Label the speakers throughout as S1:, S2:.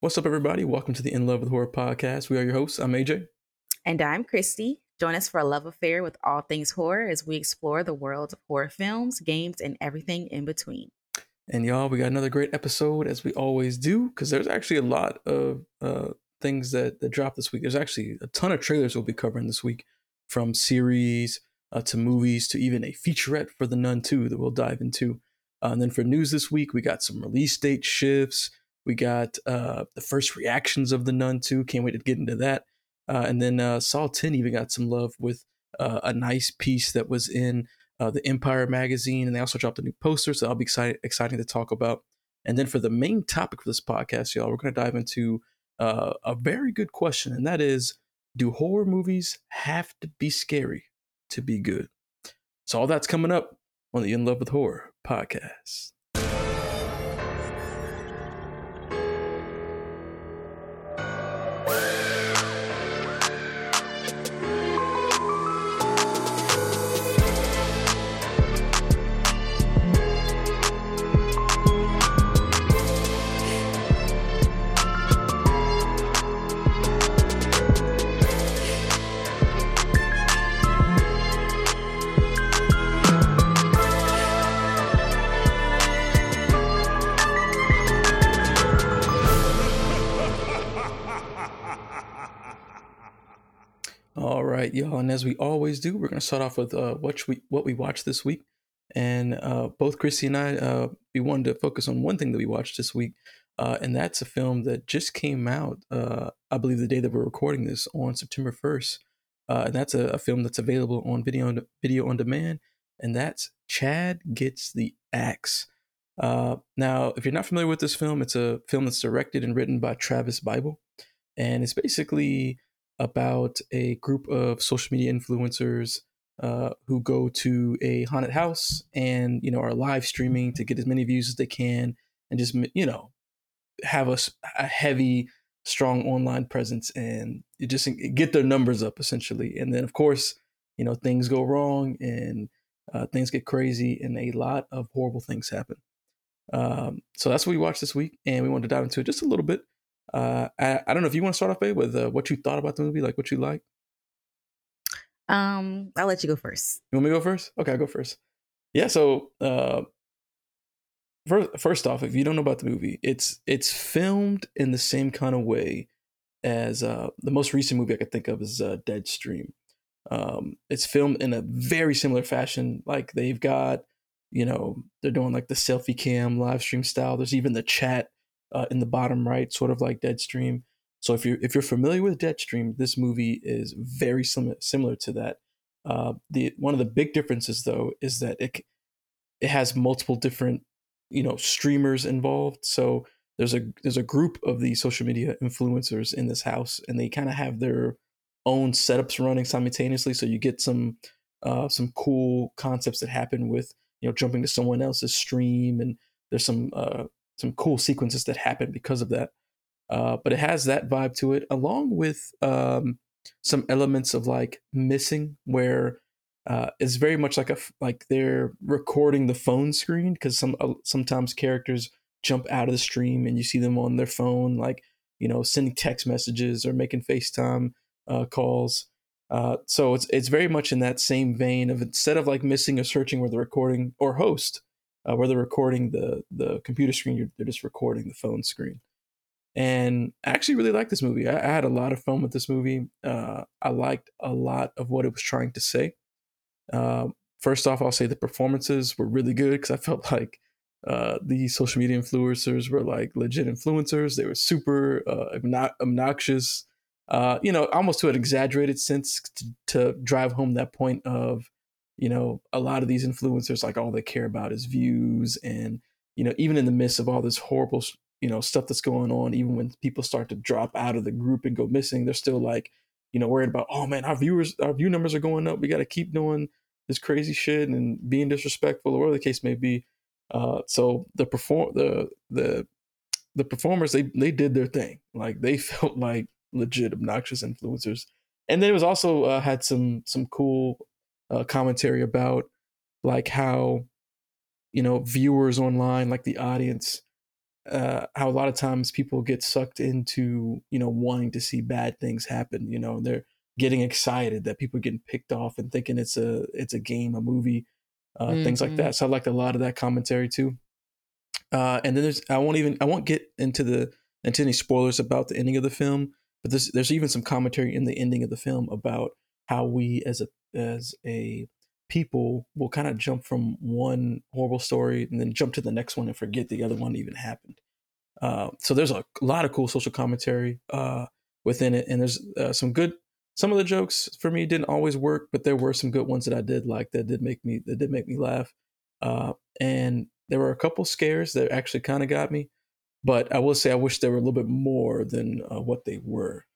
S1: What's up, everybody? Welcome to the In Love with Horror podcast. We are your hosts. I'm AJ.
S2: And I'm Kristie. Join us for a love affair with all things horror as we explore the world of horror films, games, and everything in between.
S1: And y'all, we got another great episode as we always do, because there's actually a lot of uh, things that, that dropped this week. There's actually a ton of trailers we'll be covering this week, from series uh, to movies to even a featurette for The Nun 2 that we'll dive into. Uh, and then for news this week, we got some release date shifts. We got uh, the first reactions of The Nun 2. Can't wait to get into that. Uh, and then uh, Saw 10 even got some love with uh, a nice piece that was in uh, the Empire magazine. And they also dropped a new poster. So that'll be exciting, exciting to talk about. And then for the main topic for this podcast, y'all, we're going to dive into uh, a very good question. And that is Do horror movies have to be scary to be good? So all that's coming up on the In Love with Horror podcast. Y'all. And as we always do, we're going to start off with uh, what we what we watched this week. And uh, both Chrissy and I, uh, we wanted to focus on one thing that we watched this week, uh, and that's a film that just came out. Uh, I believe the day that we're recording this on September first, uh, and that's a, a, film that's available on video on, video on demand, and that's Chad Gets the Axe. Now, if you're not familiar with this film, it's a film that's directed and written by Travis Bible, and it's basically about a group of social media influencers uh, who go to a haunted house and you know are live streaming to get as many views as they can and just you know have a, a heavy strong online presence and just get their numbers up essentially. And then of course you know things go wrong and uh, things get crazy and a lot of horrible things happen. Um, so that's what we watched this week and we wanted to dive into it just a little bit uh, I, I don't know if you want to start off, babe, with uh, what you thought about the movie, like what you like.
S2: Um, I'll let you go first.
S1: You want me to go first? Okay, I'll go first. Yeah. So, uh, first, first off, if you don't know about the movie, it's it's filmed in the same kind of way as uh, the most recent movie I could think of is uh, Deadstream. Um, it's filmed in a very similar fashion. Like they've got, you know, they're doing like the selfie cam live stream style. There's even the chat uh, in the bottom right, sort of like Deadstream. So if you're if you're familiar with Deadstream, this movie is very similar similar to that. Uh, the one of the big differences though is that it it has multiple different you know streamers involved. So there's a there's a group of these social media influencers in this house, and they kind of have their own setups running simultaneously. So you get some uh, some cool concepts that happen with you know jumping to someone else's stream, and there's some uh, some cool sequences that happen because of that. Uh, but it has that vibe to it, along with um, some elements of like missing, where uh, it's very much like a like they're recording the phone screen because some uh, sometimes characters jump out of the stream and you see them on their phone, like you know sending text messages or making FaceTime uh, calls. Uh, so it's it's very much in that same vein of instead of like missing or searching where the recording or host, uh, where they're recording the the computer screen, they're just recording the phone screen. And I actually really liked this movie. I, I had a lot of fun with this movie. Uh, I liked a lot of what it was trying to say. Uh, first off, I'll say the performances were really good because I felt like uh, the social media influencers were like legit influencers. They were super uh, obnoxious, uh, you know, almost to an exaggerated sense to, to, drive home that point of you know, a lot of these influencers, like all they care about is views. And, you know, even in the midst of all this horrible, you know, stuff that's going on, even when people start to drop out of the group and go missing, they're still like, you know, worried about, oh man, our viewers, our view numbers are going up. We got to keep doing this crazy shit and being disrespectful or whatever the case may be. Uh, so the perform the the the performers they they did their thing. Like they felt like legit obnoxious influencers. And then it was also uh, had some some cool uh, commentary about like how you know viewers online like the audience uh, how a lot of times people get sucked into you know wanting to see bad things happen. You know, they're getting excited that people are getting picked off and thinking it's a it's a game, a movie, uh, mm-hmm. things like mm-hmm. that. So I liked a lot of that commentary too. Uh, and then there's I won't even I won't get into the into any spoilers about the ending of the film, but there's there's even some commentary in the ending of the film about how we as a as a people will kind of jump from one horrible story and then jump to the next one and forget the other one even happened. Uh, so there's a lot of cool social commentary uh, within it, and there's uh, some good. Some of the jokes for me didn't always work, but there were some good ones that I did like that did make me that did make me laugh. Uh, and there were a couple scares that actually kind of got me, but I will say I wish there were a little bit more than uh, what they were.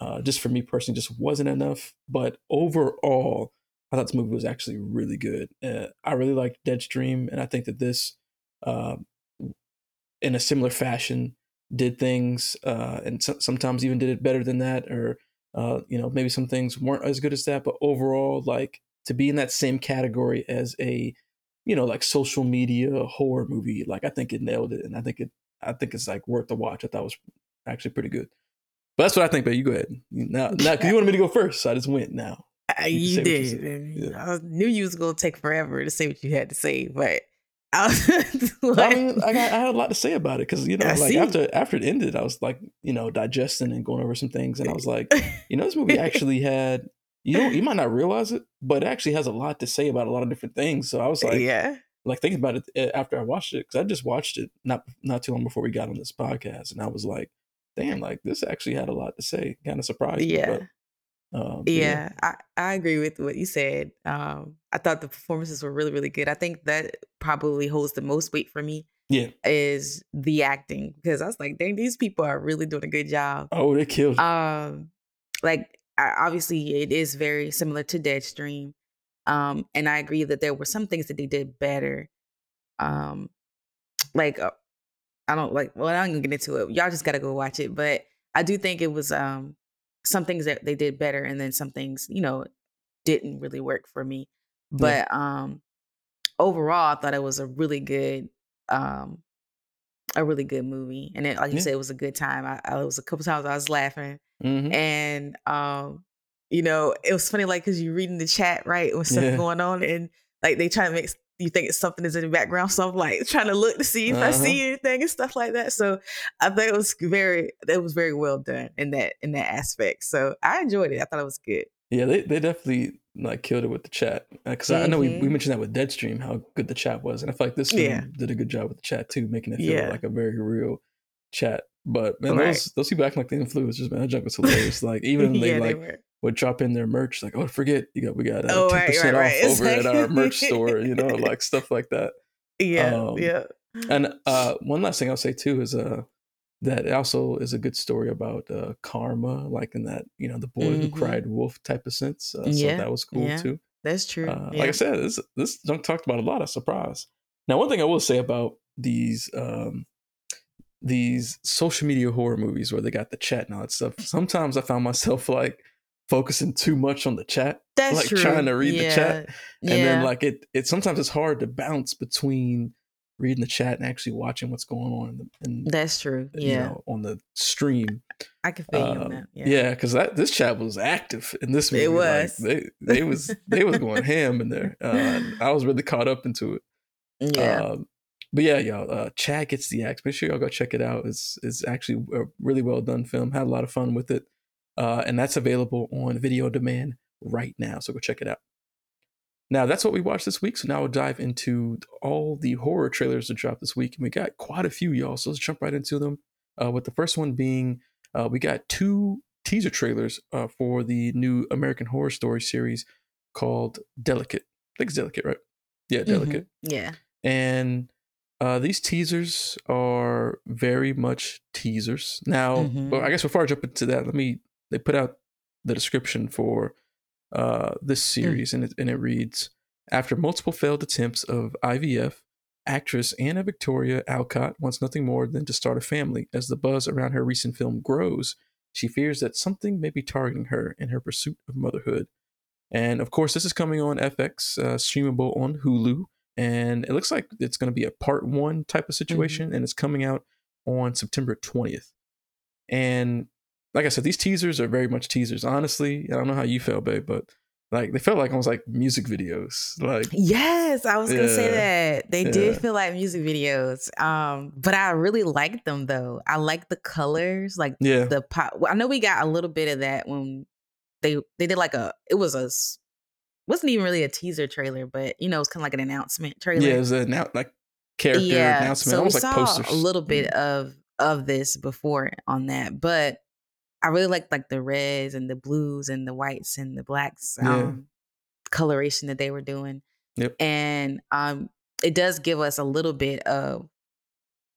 S1: Uh, just for me personally, just wasn't enough. But overall, I thought this movie was actually really good. Uh, I really liked Deadstream, and I think that this, uh, in a similar fashion, did things uh, and so- sometimes even did it better than that, or uh, you know maybe some things weren't as good as that. But overall, like to be in that same category as a you know like social media horror movie, like I think it nailed it, and I think it I think it's like worth the watch. I thought it was actually pretty good. But that's what I think. But you go ahead now. Now, because you wanted me to go first, so I just went now.
S2: You, you did. You yeah. I knew you was gonna take forever to say what you had to say, but I,
S1: was, I, mean, I, got, I had a lot to say about it because you know, I like see. after after it ended, I was like, you know, digesting and going over some things, and I was like, you know, this movie actually had, you know, you might not realize it, but it actually has a lot to say about a lot of different things. So I was like,
S2: yeah,
S1: like thinking about it eh, after I watched it because I just watched it not not too long before we got on this podcast, and I was like, damn, like this actually had a lot to say. Kind of surprised
S2: yeah.
S1: me. But,
S2: um, yeah, yeah, I, I agree with what you said. Um, I thought the performances were really, really good. I think that probably holds the most weight for me.
S1: Yeah,
S2: is the acting because I was like, dang, these people are really doing a good job.
S1: Oh, they killed.
S2: Um, like I, obviously it is very similar to Deadstream. Um, and I agree that there were some things that they did better. Um, like uh, I don't like. Well, I'm gonna get into it. Y'all just gotta go watch it. But I do think it was um some things that they did better and then some things you know didn't really work for me but yeah. um overall i thought it was a really good um a really good movie and it, like you said it was a good time I, I was a couple times i was laughing mm-hmm. and um you know it was funny like because you're reading the chat right with stuff yeah. going on and like they try to make you think it's something is in the background. So I'm like trying to look to see if uh-huh. I see anything and stuff like that. So I think it was very it was very well done in that in that aspect. So I enjoyed it. I thought it was good.
S1: Yeah, they, they definitely like killed it with the chat because mm-hmm. I know we, we mm-hmm. mentioned that with Deadstream how good the chat was, and I feel like this yeah. did a good job with the chat too, making it feel yeah. like a very real chat. But man, right. those those people acting like the influencers, man, that junk was hilarious. like even when they yeah, like they would drop in their merch, like, oh, forget you got we got uh, oh, 10% right, right, off right. over at our merch store, you know, like stuff like that.
S2: Yeah, um, yeah.
S1: And uh, one last thing I'll say too is uh that also is a good story about uh, karma, like in that you know the boy mm-hmm. who cried wolf type of sense. Uh, yeah, so that was cool
S2: yeah,
S1: too.
S2: That's true.
S1: Uh, yeah. Like I said, this this junk talked about a lot of surprise. Now, one thing I will say about these um, these social media horror movies where they got the chat and all that stuff. Sometimes I found myself like focusing too much on the chat.
S2: That's
S1: like
S2: true.
S1: trying to read
S2: yeah.
S1: the chat. And yeah. then like it it sometimes it's hard to bounce between reading the chat and actually watching what's going on in, the, in
S2: That's true. Yeah.
S1: Know, on the stream.
S2: I can feel you on that.
S1: Yeah, because that this chat was active in this movie. It was. Like, they they was they was going ham in there. Uh, I was really caught up into it.
S2: Yeah.
S1: Um, but yeah, y'all, uh, Chad gets the axe. Make sure y'all go check it out. It's it's actually a really well done film. Had a lot of fun with it, uh, and that's available on video demand right now. So go check it out. Now that's what we watched this week. So now we'll dive into all the horror trailers that dropped this week, and we got quite a few, y'all. So let's jump right into them. Uh, with the first one being, uh, we got two teaser trailers uh, for the new American Horror Story series called Delicate. I think it's Delicate, right? Yeah, Delicate.
S2: Mm-hmm. Yeah.
S1: And uh, these teasers are very much teasers. Now, mm-hmm. well, I guess before I jump into that, let me. They put out the description for uh, this hmm. series, mm. and, it, and it reads: After multiple failed attempts of IVF, actress Anna Victoria Alcott wants nothing more than to start a family. As the buzz around her recent film grows, she fears that something may be targeting her in her pursuit of motherhood. And of course, this is coming on FX, uh, streamable on Hulu and it looks like it's going to be a part one type of situation, mm-hmm. and it's coming out on September 20th. And like I said, these teasers are very much teasers. Honestly, I don't know how you felt, babe, but like they felt like almost like music videos. Like
S2: yes, I was gonna say that they
S1: yeah.
S2: did feel like music videos. Um, but I really liked them though. I like the colors, like
S1: yeah,
S2: the pop. well, I know we got a little bit of that when they they did like a. It was a wasn't even really a teaser trailer, but you know, it was kind of like an announcement trailer.
S1: yeah, it was an out like character announcement,
S2: so we
S1: like
S2: saw
S1: posters.
S2: A little bit of of this before on that, but I really liked like the reds and the blues and the whites and the blacks
S1: Yeah.
S2: um, coloration that they were doing.
S1: Yep.
S2: And um, it does give us a little bit of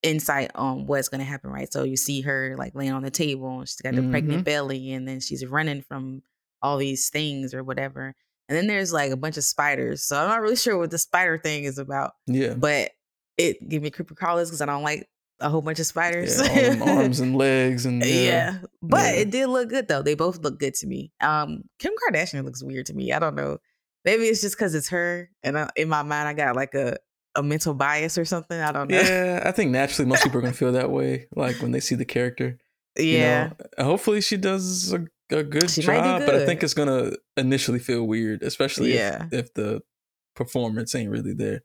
S2: insight on what's going to happen, right? So you see her like laying on the table and she's got the
S1: Mhm.
S2: pregnant belly, and then she's running from all these things or whatever. And then there's like a bunch of spiders. So I'm not really sure what the spider thing is about
S1: Yeah,
S2: but it gave me creepy crawlers because I don't like a whole bunch of spiders.
S1: yeah, all arms and legs and
S2: yeah.
S1: yeah,
S2: but
S1: Yeah.
S2: it did look good though. They both look good to me. Um, Kim Kardashian looks weird to me. I don't know. Maybe it's just because it's her, and I, in my mind, I got like a a mental bias or something. I don't know.
S1: yeah. I think naturally most people are gonna feel that way, like when they see the character. you
S2: yeah.
S1: know. hopefully she does a, a good
S2: She
S1: job, but I think it's gonna initially feel weird, especially
S2: Yeah.
S1: if, if the performance ain't really there.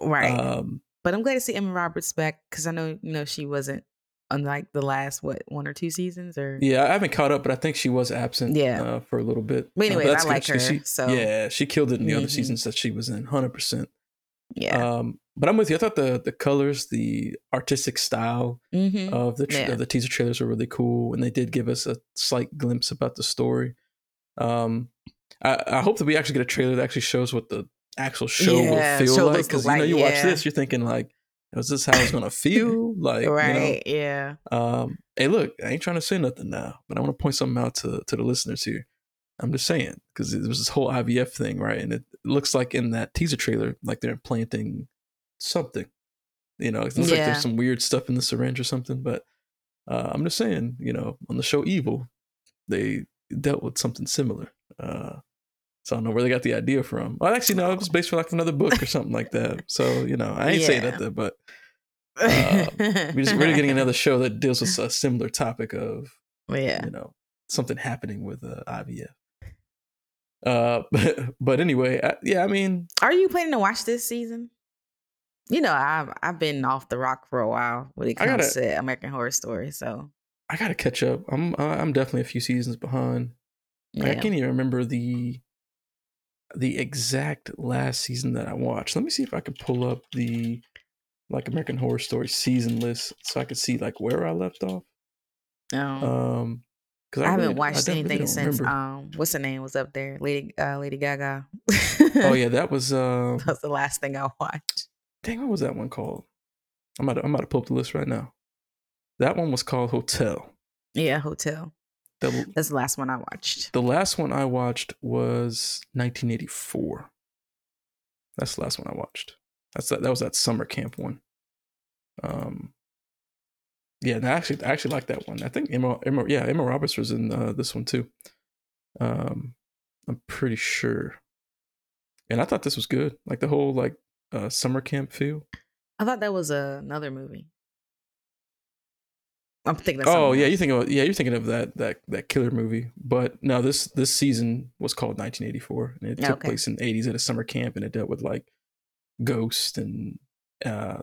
S2: right.
S1: Um,
S2: but I'm glad to see Emma Roberts back because I know you know she wasn't unlike the last what one or two seasons or
S1: yeah, I haven't caught up, but I think she was absent.
S2: Yeah.
S1: uh, for a little bit.
S2: But
S1: Uh,
S2: anyways,
S1: that's
S2: I like her,
S1: She,
S2: so-
S1: yeah, she killed it in the other
S2: Mhm.
S1: seasons that she was in, hundred percent.
S2: yeah.
S1: Um, but I'm with you. I thought the the colors, the artistic style
S2: mm-hmm.
S1: of the tra-
S2: Yeah.
S1: of the teaser trailers were really cool, and they did give us a slight glimpse about the story. Um, I, I hope that we actually get a trailer that actually shows what the actual show
S2: Yeah,
S1: will feel
S2: show
S1: like. Because you know, you watch this, you're thinking like, "Is this how it's gonna feel?" Like,
S2: right. yeah.
S1: You know? Um, hey, look, I ain't trying to say nothing now, but I want to point something out to to the listeners here. I'm just saying because there was this whole IVF thing, right? And it looks like in that teaser trailer, like they're implanting something. You know, it looks like there's some weird stuff in the syringe or something. But uh, I'm just saying, you know, on the show Evil, they dealt with something similar. Uh, so I don't know where they got the idea from. Well, actually, no, it was based on like another book or something like that. So you know, I ain't saying
S2: Yeah.
S1: that, though, but Uh, we just, we're getting another show that deals with a similar topic of
S2: yeah.
S1: you know something happening with uh, IVF. Uh, but, but anyway, I, yeah, I mean,
S2: Are you planning to watch this season? You know, I've I've been off the rock for a while when it
S1: I
S2: comes
S1: gotta-
S2: to American Horror Story. So
S1: I gotta catch up. I'm uh, I'm definitely a few seasons behind. I
S2: yeah.
S1: can't even remember the the exact last season that I watched. Let me see if I can pull up the like American Horror Story season list so I could see like where I left off.
S2: Um,
S1: Um, because
S2: I haven't watched
S1: really
S2: anything since
S1: remember.
S2: um what's her name was up there, Lady uh, Lady Gaga.
S1: oh yeah, that was uh,
S2: that was the last thing I watched.
S1: dang, what was that one called? I'm about to, I'm about to pull up the list right now. That one was called Hotel.
S2: Yeah, Hotel.
S1: The
S2: That's the last one I watched.
S1: the last one I watched was 1984. That's the last one I watched. That's that. That was that summer camp one. Um. Yeah, I actually, I actually like that one. I think Emma, Emma, yeah, Emma Roberts was in uh, this one too. Um, I'm pretty sure. And I thought this was good, like the whole like uh, summer camp feel.
S2: I thought that was uh, another movie. I'm thinking. Of
S1: Oh yeah, you think of yeah, you're thinking of that that that killer movie. But no, this this season was called 1984, and it took
S2: Okay.
S1: place in the 80s at a summer camp, and it dealt with like ghosts and uh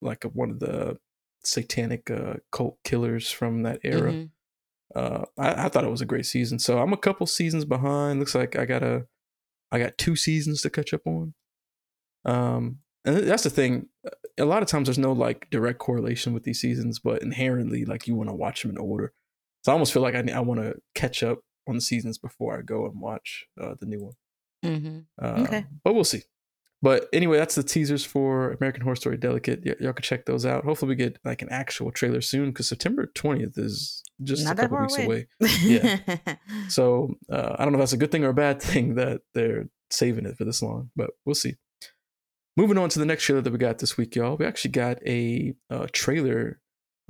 S1: like one of the satanic uh cult killers from that era.
S2: Mhm.
S1: Uh, I, I thought it was a great season. So I'm a couple seasons behind. Looks like I got a I got two seasons to catch up on. Um, and that's the thing. A lot of times there's no like direct correlation with these seasons, but inherently, like you want to watch them in order. So I almost feel like I I want to catch up on the seasons before I go and watch uh, the new one.
S2: Mhm.
S1: Uh,
S2: Okay.
S1: But we'll see. But anyway, that's the teasers for American Horror Story Delicate. Y- y'all can check those out. Hopefully, we get like an actual trailer soon because September 20th is just
S2: Not
S1: a couple weeks
S2: away.
S1: away. Yeah. So uh, I don't know if that's a good thing or a bad thing that they're saving it for this long, but we'll see. Moving on to the next trailer that we got this week, y'all. We actually got a, uh trailer,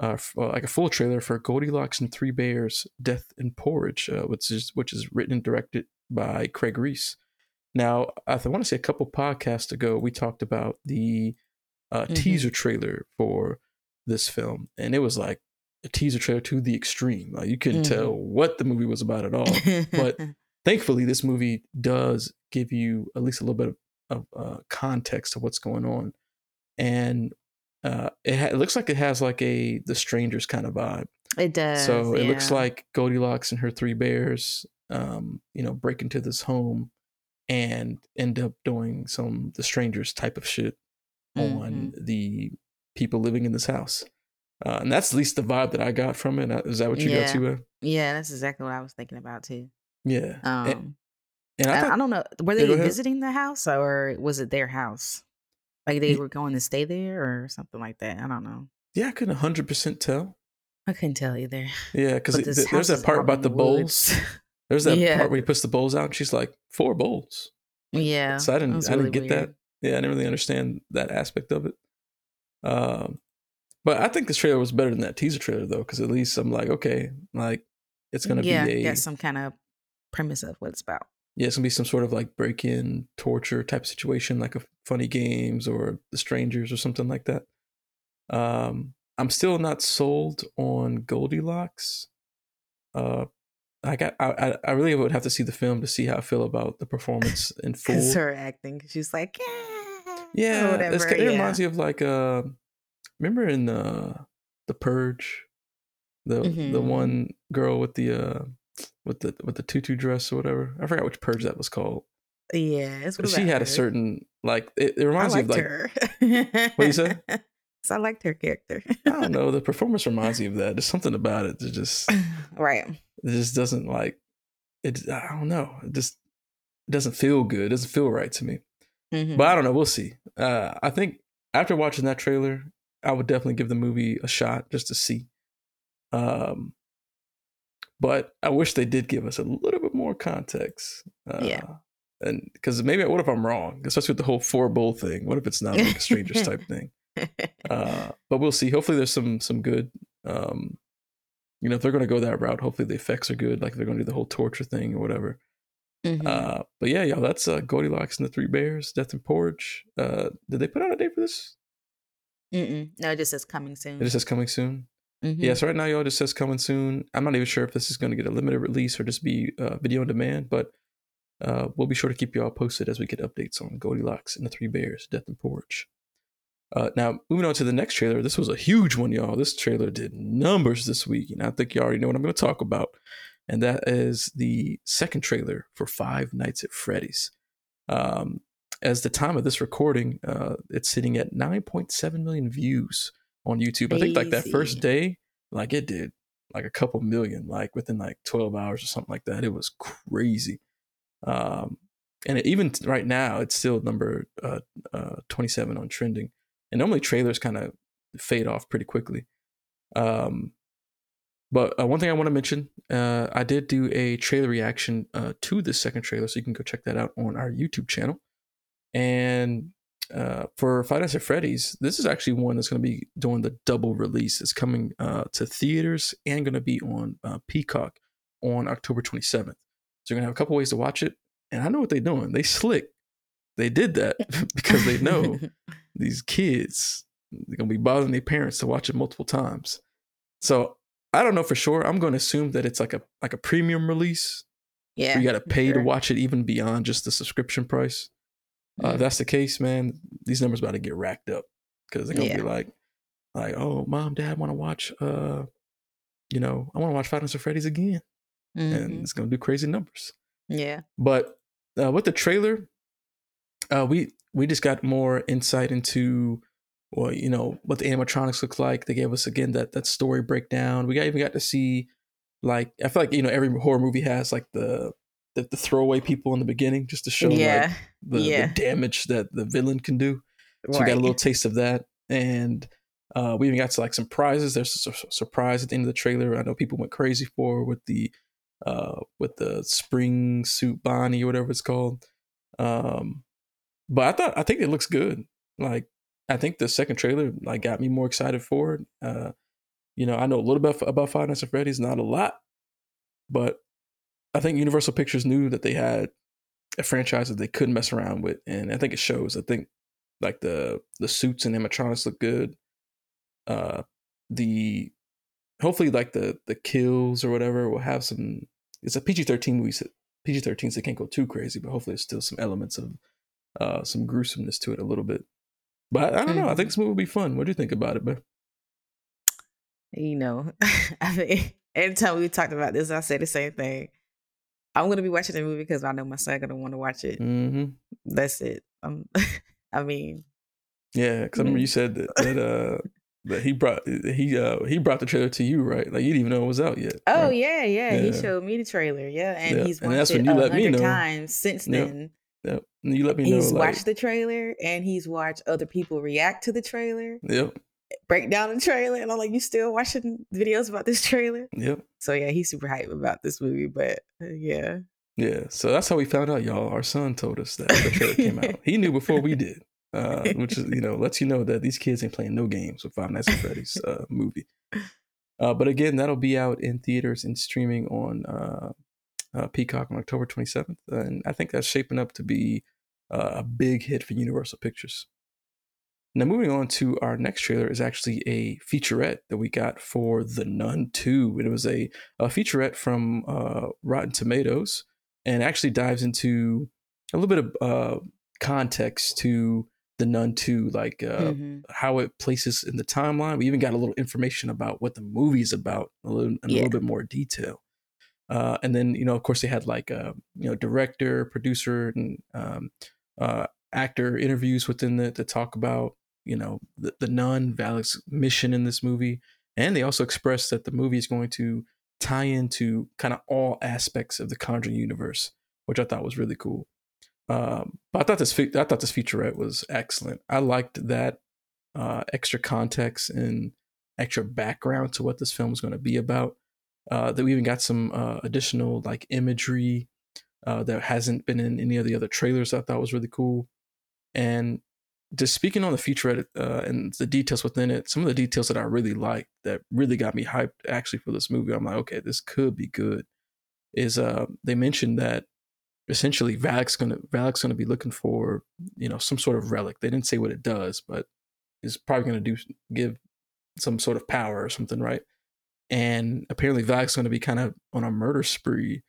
S1: uh, f- uh, like a full trailer for Goldilocks and Three Bears: Death and Porridge, uh, which is which is written and directed by Craig Reese. Now, I want to say a couple podcasts ago, we talked about the uh,
S2: Mhm.
S1: teaser trailer for this film, and it was like a teaser trailer to the extreme. Like you couldn't
S2: Mm-hmm.
S1: tell what the movie was about at all. but thankfully, this movie does give you at least a little bit of, of uh, context to what's going on, and uh, it, ha- it looks like it has like a The Strangers kind of vibe.
S2: it does.
S1: so it looks like Goldilocks and her three bears, um, you know, break into this home and end up doing some The Strangers type of shit on
S2: Mhm.
S1: the people living in this house. Uh, and that's at least the vibe that I got from it. Uh, that what you
S2: Yeah.
S1: got to? Uh?
S2: Yeah, that's exactly what I was thinking about too.
S1: Yeah.
S2: Um,
S1: and, and I thought,
S2: I don't know. Were they visiting the house or was it their house? Like they
S1: Ye-
S2: were going to stay there or something like that. I don't know.
S1: yeah, I couldn't 100% tell.
S2: I couldn't tell either.
S1: Yeah, because
S2: this
S1: there's that part about the bowls. There's that
S2: Yeah.
S1: part where he puts the bowls out and she's like, four bowls.
S2: yeah.
S1: So I didn't, I didn't get that. Yeah, I didn't really understand that aspect of it. Um, but I think this trailer was better than that teaser trailer though, because at least I'm like, okay, like it's gonna
S2: yeah,
S1: be a
S2: some kind of premise of what it's about.
S1: Yeah, it's gonna be some sort of like break-in torture type situation, like a funny games or the strangers or something like that. Um, I'm still not sold on Goldilocks. Uh, I got I I- really would have to see the film to see how I feel about the performance in full.
S2: Her acting, she's like, yeah,
S1: Yeah,
S2: whatever.
S1: it
S2: yeah.
S1: reminds me of like uh, remember in uh, the Purge, the the
S2: Mhm.
S1: one girl with the uh with the with the tutu dress or whatever. I forgot which Purge that was called.
S2: yeah, it's
S1: But she had a certain like it, it reminds me of like
S2: her.
S1: What'd you say?
S2: So I liked her character.
S1: I don't know the performance reminds me of that. There's something about it that just
S2: right.
S1: it just doesn't like it. I don't know. It just it doesn't feel good. It doesn't feel right to me.
S2: Mhm.
S1: But I don't know. We'll see. Uh, I think after watching that trailer, I would definitely give the movie a shot just to see. Um, but I wish they did give us a little bit more context. Uh,
S2: Yeah.
S1: And because maybe what if I'm wrong, especially with the whole four bowl thing? What if it's not like a strangers type thing? Uh, but we'll see. Hopefully, there's some some good. Um, you know, if they're going to go that route, hopefully the effects are good. Like they're going to do the whole torture thing or whatever.
S2: Mhm.
S1: Uh, but yeah, y'all, that's uh, Goldilocks and the Three Bears, Death and Porridge. Uh, did they put out a date for this?
S2: Mm-mm. No, it just says coming soon.
S1: It just says coming soon.
S2: Mhm.
S1: Yeah, so right now, y'all, just says coming soon. I'm not even sure if this is going to get a limited release or just be uh, video on demand, but uh, we'll be sure to keep y'all posted as we get updates on Goldilocks and the Three Bears, Death and Porch. Uh, now, moving on to the next trailer. This was a huge one, y'all. This trailer did numbers this week, and I think you already know what I'm going to talk about. And that is the second trailer for Five Nights at Freddy's. Um, as the time of this recording, uh, it's sitting at 9.7 million views on YouTube. I think like that first day, like it did like a couple million, like within like 12 hours or something like that. It was crazy. Um, and it, even right now, it's still number uh, uh, 27 on trending. And normally trailers kind of fade off pretty quickly. Um, but uh, one thing I want to mention, uh, I did do a trailer reaction uh, to this second trailer, so you can go check that out on our YouTube channel. And uh, for Five Nights at Freddy's, this is actually one that's going to be doing the double release. It's coming uh, to theaters and going to be on uh, Peacock on October 27th. So you're going to have a couple ways to watch it. And I know what they're doing. They slick. They did that because they know these kids they're gonna be bothering their parents to watch it multiple times. So I don't know for sure. I'm going to assume that it's like a like a premium release.
S2: yeah.
S1: you got to pay to watch it even beyond just the subscription price. Uh, if that's the case, man, these numbers about to get racked up because they're gonna
S2: Yeah.
S1: be like, like, oh, mom, dad, want to watch, uh, you know, I want to watch Five Nights at Freddy's again, and
S2: Mhm.
S1: it's gonna do crazy numbers.
S2: Yeah.
S1: But uh, with the trailer, uh, we we just got more insight into, well, you know, what the animatronics look like. They gave us again that that story breakdown. We got even got to see, like, I feel like you know every horror movie has like the the, the throwaway people in the beginning just to show like the,
S2: Yeah.
S1: the damage that the villain can do. So we got a little taste of that, and uh, we even got to like some prizes. There's a su- surprise at the end of the trailer. I know people went crazy for with the uh, with the spring suit Bonnie or whatever it's called. Um, but I thought I think it looks good. Like I think the second trailer like got me more excited for it. Uh, you know, I know a little bit about Five Nights at Freddy's, not a lot, but I think Universal Pictures knew that they had a franchise that they couldn't mess around with, and I think it shows. I think like the the suits and animatronics look good. Uh, the hopefully like the the kills or whatever will have some. It's a PG thirteen movie. So PG thirteen, so it can't go too crazy, but hopefully there's still some elements of uh some gruesomeness to it a little bit. But I, I don't know. I think
S2: Mhm.
S1: this movie will be fun. What do you think about it, man?
S2: You know, I mean, anytime we talked about this, I say the same thing. I'm gonna be watching the movie because I know my son gonna want to watch it.
S1: Mm-hmm.
S2: That's it. Um, I mean,
S1: Yeah, because I remember you said that, that uh that he brought he uh he brought the trailer to you, right? Like you didn't even know it was out yet.
S2: oh
S1: right?
S2: yeah, yeah, He showed me the trailer. Yeah, and
S1: Yeah,
S2: he's
S1: and that's when you
S2: a
S1: let me know.
S2: times since
S1: Yep.
S2: then.
S1: Yep. And you let me know.
S2: He's
S1: like,
S2: watched the trailer and he's watched other people react to the trailer,
S1: Yep.
S2: Break down the trailer, and I'm like, you still watching videos about this trailer?
S1: Yep.
S2: So yeah, he's super hype about this movie. But uh, yeah,
S1: Yeah. So that's how we found out, y'all. Our son told us that the trailer came out. He knew before we did. Uh, which is, you know, lets you know that these kids ain't playing no games with Five Nights at Freddy's uh, movie. Uh, but again, that'll be out in theaters and streaming on uh, uh, Peacock on October 27th. And I think that's shaping up to be uh, a big hit for Universal Pictures. Now, moving on to our next trailer is actually a featurette that we got for The Nun 2. It was a, a featurette from uh, Rotten Tomatoes and actually dives into a little bit of uh, context to The Nun 2, like uh,
S2: Mhm.
S1: how it places in the timeline. We even got a little information about what the movie is about, a little, in a little bit more detail. Uh, and then, you know, of course, they had like, uh, you know, director, producer, and um, uh, actor interviews within the to talk about, you know, the, the nun, Valak's mission in this movie. And they also expressed that the movie is going to tie into kind of all aspects of the Conjuring universe, which I thought was really cool. Um, but I thought this I thought this featurette was excellent. I liked that uh, extra context and extra background to what this film is going to be about. Uh, that we even got some uh, additional like imagery uh, that hasn't been in any of the other trailers. I thought was really cool. And just speaking on the featurette uh, and the details within it, some of the details that I really liked that really got me hyped actually for this movie. I'm like, okay, this could be good. Is uh, they mentioned that essentially Valak's gonna Valak's gonna be looking for you know some sort of relic. They didn't say what it does, but it's probably gonna do give some sort of power or something, right? And apparently Valak's gonna be kind of on a murder spree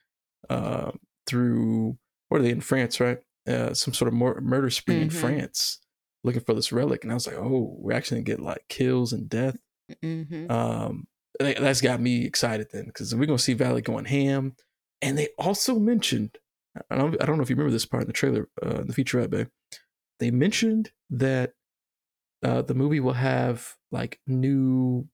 S1: uh, through what are they in France, right? Uh, some sort of mur- murder spree in
S2: Mhm.
S1: France, looking for this relic. And I was like, oh, we're actually gonna get like kills and death.
S2: Mhm.
S1: Um, that- that's got me excited then because we're gonna see Valak going ham. And they also mentioned, I don't, I don't know if you remember this part in the trailer, uh, the featurette, babe. They mentioned that uh, the movie will have like new,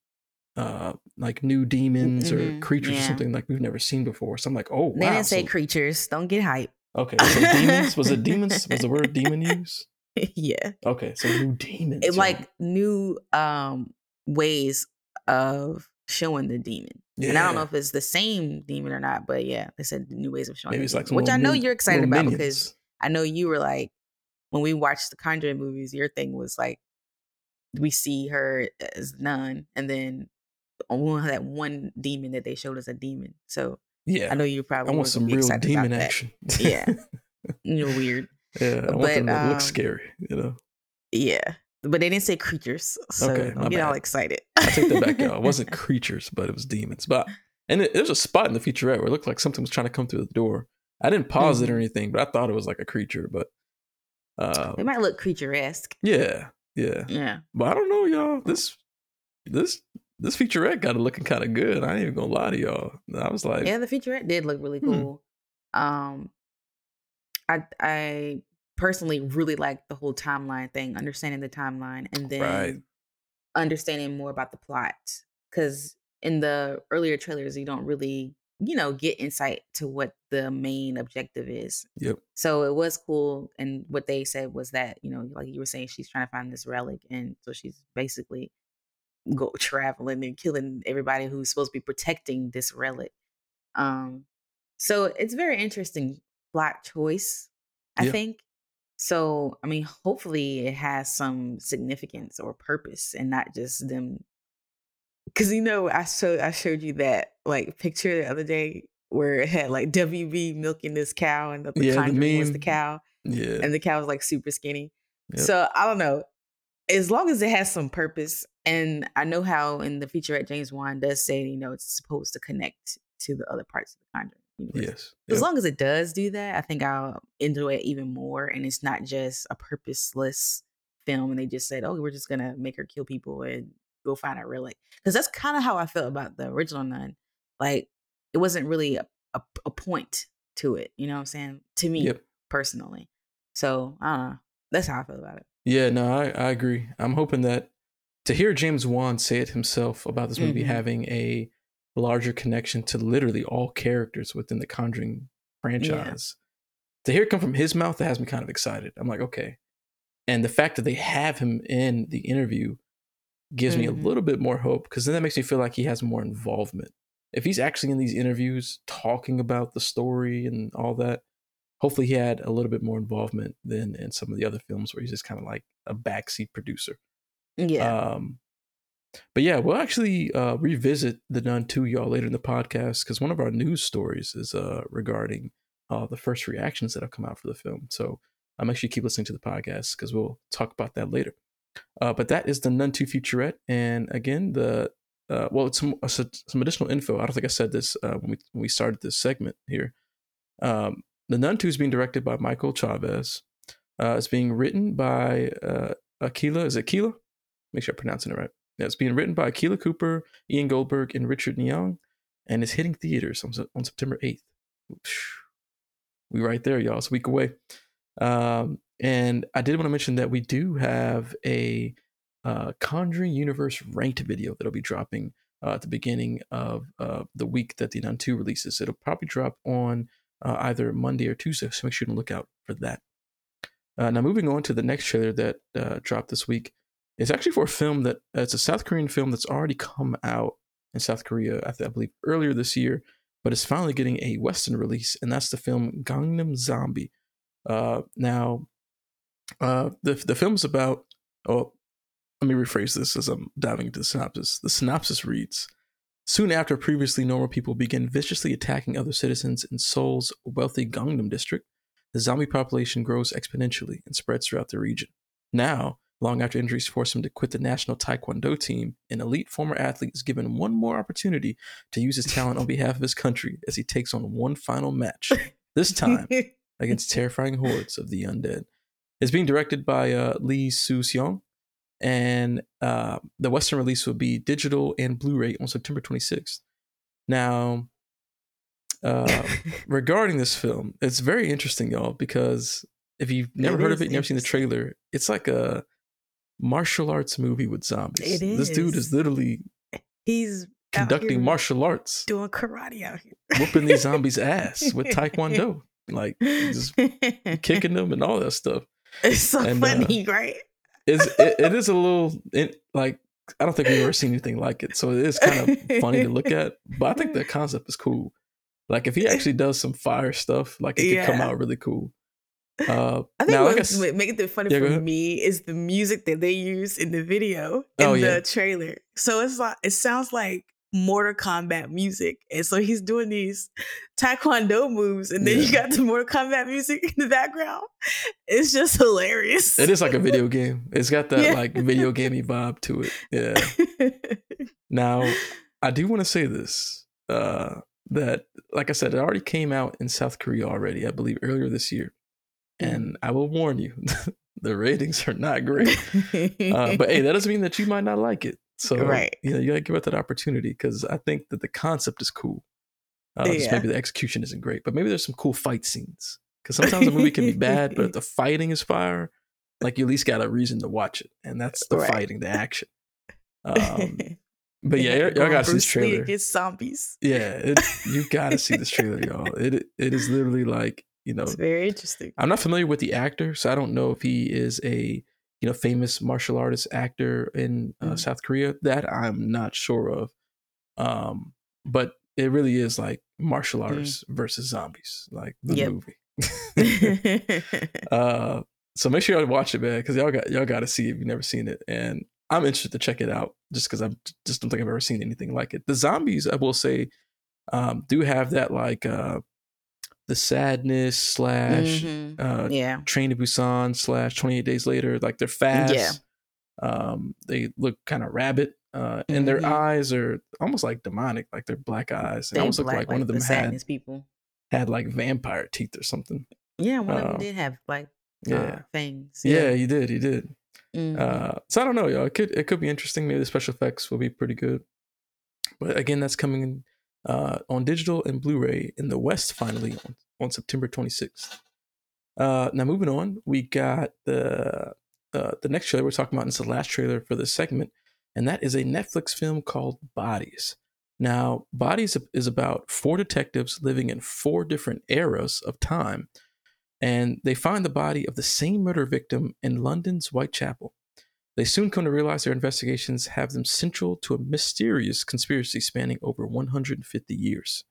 S1: uh, like new demons or
S2: Mhm,
S1: creatures or something like we've never seen before. So I'm like, oh
S2: They
S1: wow.
S2: didn't say
S1: so-
S2: creatures. Don't get hype.
S1: okay, so demons was it demons? Was the word demon used?
S2: yeah.
S1: Okay, so new demons.
S2: It like new um ways of showing the demon. And I don't know if it's the same demon or not, but yeah, they said new ways of showing
S1: maybe
S2: the
S1: it's like
S2: demon, which I know
S1: min-
S2: you're excited about
S1: minions.
S2: because I know you were like when we watched the Conjuring movies, your thing was like we see her as nun, and then on one that one demon that they showed as a demon. So
S1: yeah,
S2: I know you
S1: I
S2: probably
S1: want some real demon
S2: about that.
S1: action.
S2: Yeah. You're weird.
S1: Yeah. I want
S2: But,
S1: them to look
S2: um,
S1: scary. You know,
S2: Yeah. But they didn't say creatures. So
S1: Okay, my
S2: don't get all excited.
S1: I take that back, y'all. It wasn't creatures, but it was demons. But and it, there's a spot in the featurette where it looked like something was trying to come through the door. I didn't pause it or
S2: Mhm.
S1: anything, but I thought it was like a creature. But uh,
S2: It might look creature esque.
S1: yeah, yeah.
S2: Yeah.
S1: But I don't know, y'all. This this this featurette got it looking kind of good. I ain't even gonna lie to y'all. I was like,
S2: Yeah, the featurette did look really
S1: Hmm.
S2: cool. Um I I personally really like the whole timeline thing, understanding the timeline and then
S1: Right.
S2: understanding more about the plot. Cause in the earlier trailers you don't really, you know, get insight to what the main objective is.
S1: yep,
S2: So it was cool. And what they said was that, you know, like you were saying, she's trying to find this relic. And so she's basically go traveling and killing everybody who's supposed to be protecting this relic. Um, so it's very interesting plot choice, I
S1: Yeah.
S2: think. So, I mean, hopefully it has some significance or purpose and not just them. Cause you know, I showed I showed you that like picture the other day where it had like WB milking this cow and the, the
S1: Yeah, the
S2: conjuring was the cow
S1: yeah.
S2: and the cow was like super skinny.
S1: Yep.
S2: So I don't know. as long as it has some purpose, and I know how in the featurette James Wan does say, you know, it's supposed to connect to the other parts of the Conjuring universe.
S1: Yes.
S2: As long as it does do that, I think I'll enjoy it even more. And it's not just a purposeless film, and they just said, "Oh, we're just gonna make her kill people and go find her relic." Because that's kind of how I felt about the original Nun. Like it wasn't really a, a, a point to it. You know what I'm saying? To me
S1: Yep.
S2: personally. So I don't know. That's how I feel about it.
S1: Yeah, no, I, I agree. I'm hoping that to hear James Wan say it himself about this movie
S2: Mhm.
S1: having a larger connection to literally all characters within the Conjuring franchise. To hear it come from his mouth, that has me kind of excited. I'm like, okay. And the fact that they have him in the interview gives me a
S2: Mhm.
S1: little bit more hope because then that makes me feel like he has more involvement. If he's actually in these interviews talking about the story and all that, hopefully he had a little bit more involvement than in some of the other films where he's just kind of like a backseat producer.
S2: Yeah.
S1: Um, but yeah, we'll actually uh, revisit the Nun 2 y'all later in the podcast because one of our news stories is uh, regarding uh, the first reactions that have come out for the film. So I'm actually keep listening to the podcast because we'll talk about that later. Uh, but that is the Nun 2 featurette. And again, the uh, well, it's some, uh, some additional info. I don't think I said this when, we, when we started this segment here. Um, the Nun 2 is being directed by Michael Chaves. It's being written by Akela. Is it Akela? Make sure I'm pronouncing it right. It's being written by Akela Cooper, Ian Goldberg, and Richard Naing, and is hitting theaters on, on September 8th. We right there, y'all. It's a week away. Um, and I did want to mention that we do have a uh, Conjuring Universe ranked video that'll be dropping uh, at the beginning of uh, the week that the Nun 2 releases. It'll probably drop on uh, either Monday or Tuesday, so make sure to look out for that. Uh, now, moving on to the next trailer that uh, dropped this week. It's actually for a film that it's a South Korean film that's already come out in South Korea, I, th- I believe, earlier this year, but it's finally getting a Western release, and that's the film Gangnam Zombie. Uh, now, uh, the the film's about. Oh, let me rephrase this as I'm diving into the synopsis. The synopsis reads: Soon after, previously normal people begin viciously attacking other citizens in Seoul's wealthy Gangnam district, the zombie population grows exponentially and spreads throughout the region. Now, long after injuries force him to quit the national taekwondo team, an elite former athlete is given one more opportunity to use his talent on behalf of his country as he takes on one final match. This time against terrifying hordes of the undead. It's being directed by uh, Lee Soo Seong, and uh, the Western release will be digital and Blu-ray on September 26th. Now, uh, regarding this film, it's very interesting, y'all, because if you've never
S2: It
S1: heard of it, never seen the trailer, it's like a martial arts movie with zombies.
S2: It
S1: This dude is
S2: is.
S1: literally
S2: He's
S1: conducting martial arts,
S2: doing karate out here,
S1: whooping these zombies' ass with taekwondo, like just kicking them and all that stuff.
S2: It's so
S1: and, uh,
S2: funny, right?
S1: It's, it, it is a little it, like I don't think we've ever seen anything like it, so it is kind of funny to look at. But I think the concept is cool. Like if he actually does some fire stuff, like it could come out really cool. Uh,
S2: I think
S1: now, like I
S2: what's
S1: s-
S2: what makes it funny
S1: Yeah,
S2: for me is the music that they use in the video in
S1: Oh,
S2: the
S1: yeah.
S2: trailer. So it's like it sounds like Mortal Kombat music, and so he's doing these Taekwondo moves, and then you got the Mortal Kombat music in the background. It's just hilarious.
S1: it is like a video game. It's got that
S2: Yeah.
S1: like video gamey vibe to it. Yeah. Now, I do want to say this uh, that, like I said, it already came out in South Korea already, I believe, earlier this year. And I will warn you, the ratings are not great. Uh, but hey, that doesn't mean that you might not like it. So,
S2: Right.
S1: you know, you gotta give it that opportunity because I think that the concept is cool. Uh, just maybe the execution isn't great, but maybe there's some cool fight scenes. Because sometimes a movie can be bad, but if the fighting is fire, like you at least got a reason to watch it, and that's the
S2: Right.
S1: fighting, the action. Um, but yeah, y'all, y'all gotta see this
S2: Bruce Lee
S1: trailer.
S2: against zombies.
S1: Yeah, it, you gotta see this trailer, y'all. It it is literally like you know
S2: It's very interesting.
S1: I'm not familiar with the actor, so I don't know if he is a you know famous martial artist actor in uh,
S2: Mhm.
S1: South Korea. That I'm not sure of. Um, but it really is like martial artists versus zombies, like the
S2: Yep.
S1: movie. uh, so make sure y'all watch it, man, because y'all got y'all got to see it if you've never seen it, and I'm interested to check it out just because I just don't think I've ever seen anything like it. The zombies, I will say, um, do have that like uh, the sadness slash
S2: Mhm.
S1: uh,
S2: yeah.
S1: Train to Busan slash 28 Days Later. Like they're fast.
S2: Yeah.
S1: Um, they look kind of rabbit, uh, and their
S2: Mhm.
S1: eyes are almost like demonic, like they're black eyes. They almost look
S2: black
S1: like one of
S2: the
S1: them had
S2: people.
S1: had like vampire teeth or something.
S2: Yeah, one of them
S1: Uh,
S2: did have like
S1: Yeah,
S2: uh, fangs.
S1: yeah, he did, he did.
S2: Mhm.
S1: Uh, so I don't know, y'all. It could it could be interesting. Maybe the special effects will be pretty good. But again, that's coming in, uh, on digital and Blu-ray in the West finally on, on September 26th. Uh, now moving on, we got the uh, the next trailer we're talking about. It's the last trailer for this segment, and that is a Netflix film called Bodies. Now, Bodies is about four detectives living in four different eras of time, and they find the body of the same murder victim in London's Whitechapel. They soon come to realize their investigations have them central to a mysterious conspiracy spanning over 150 years.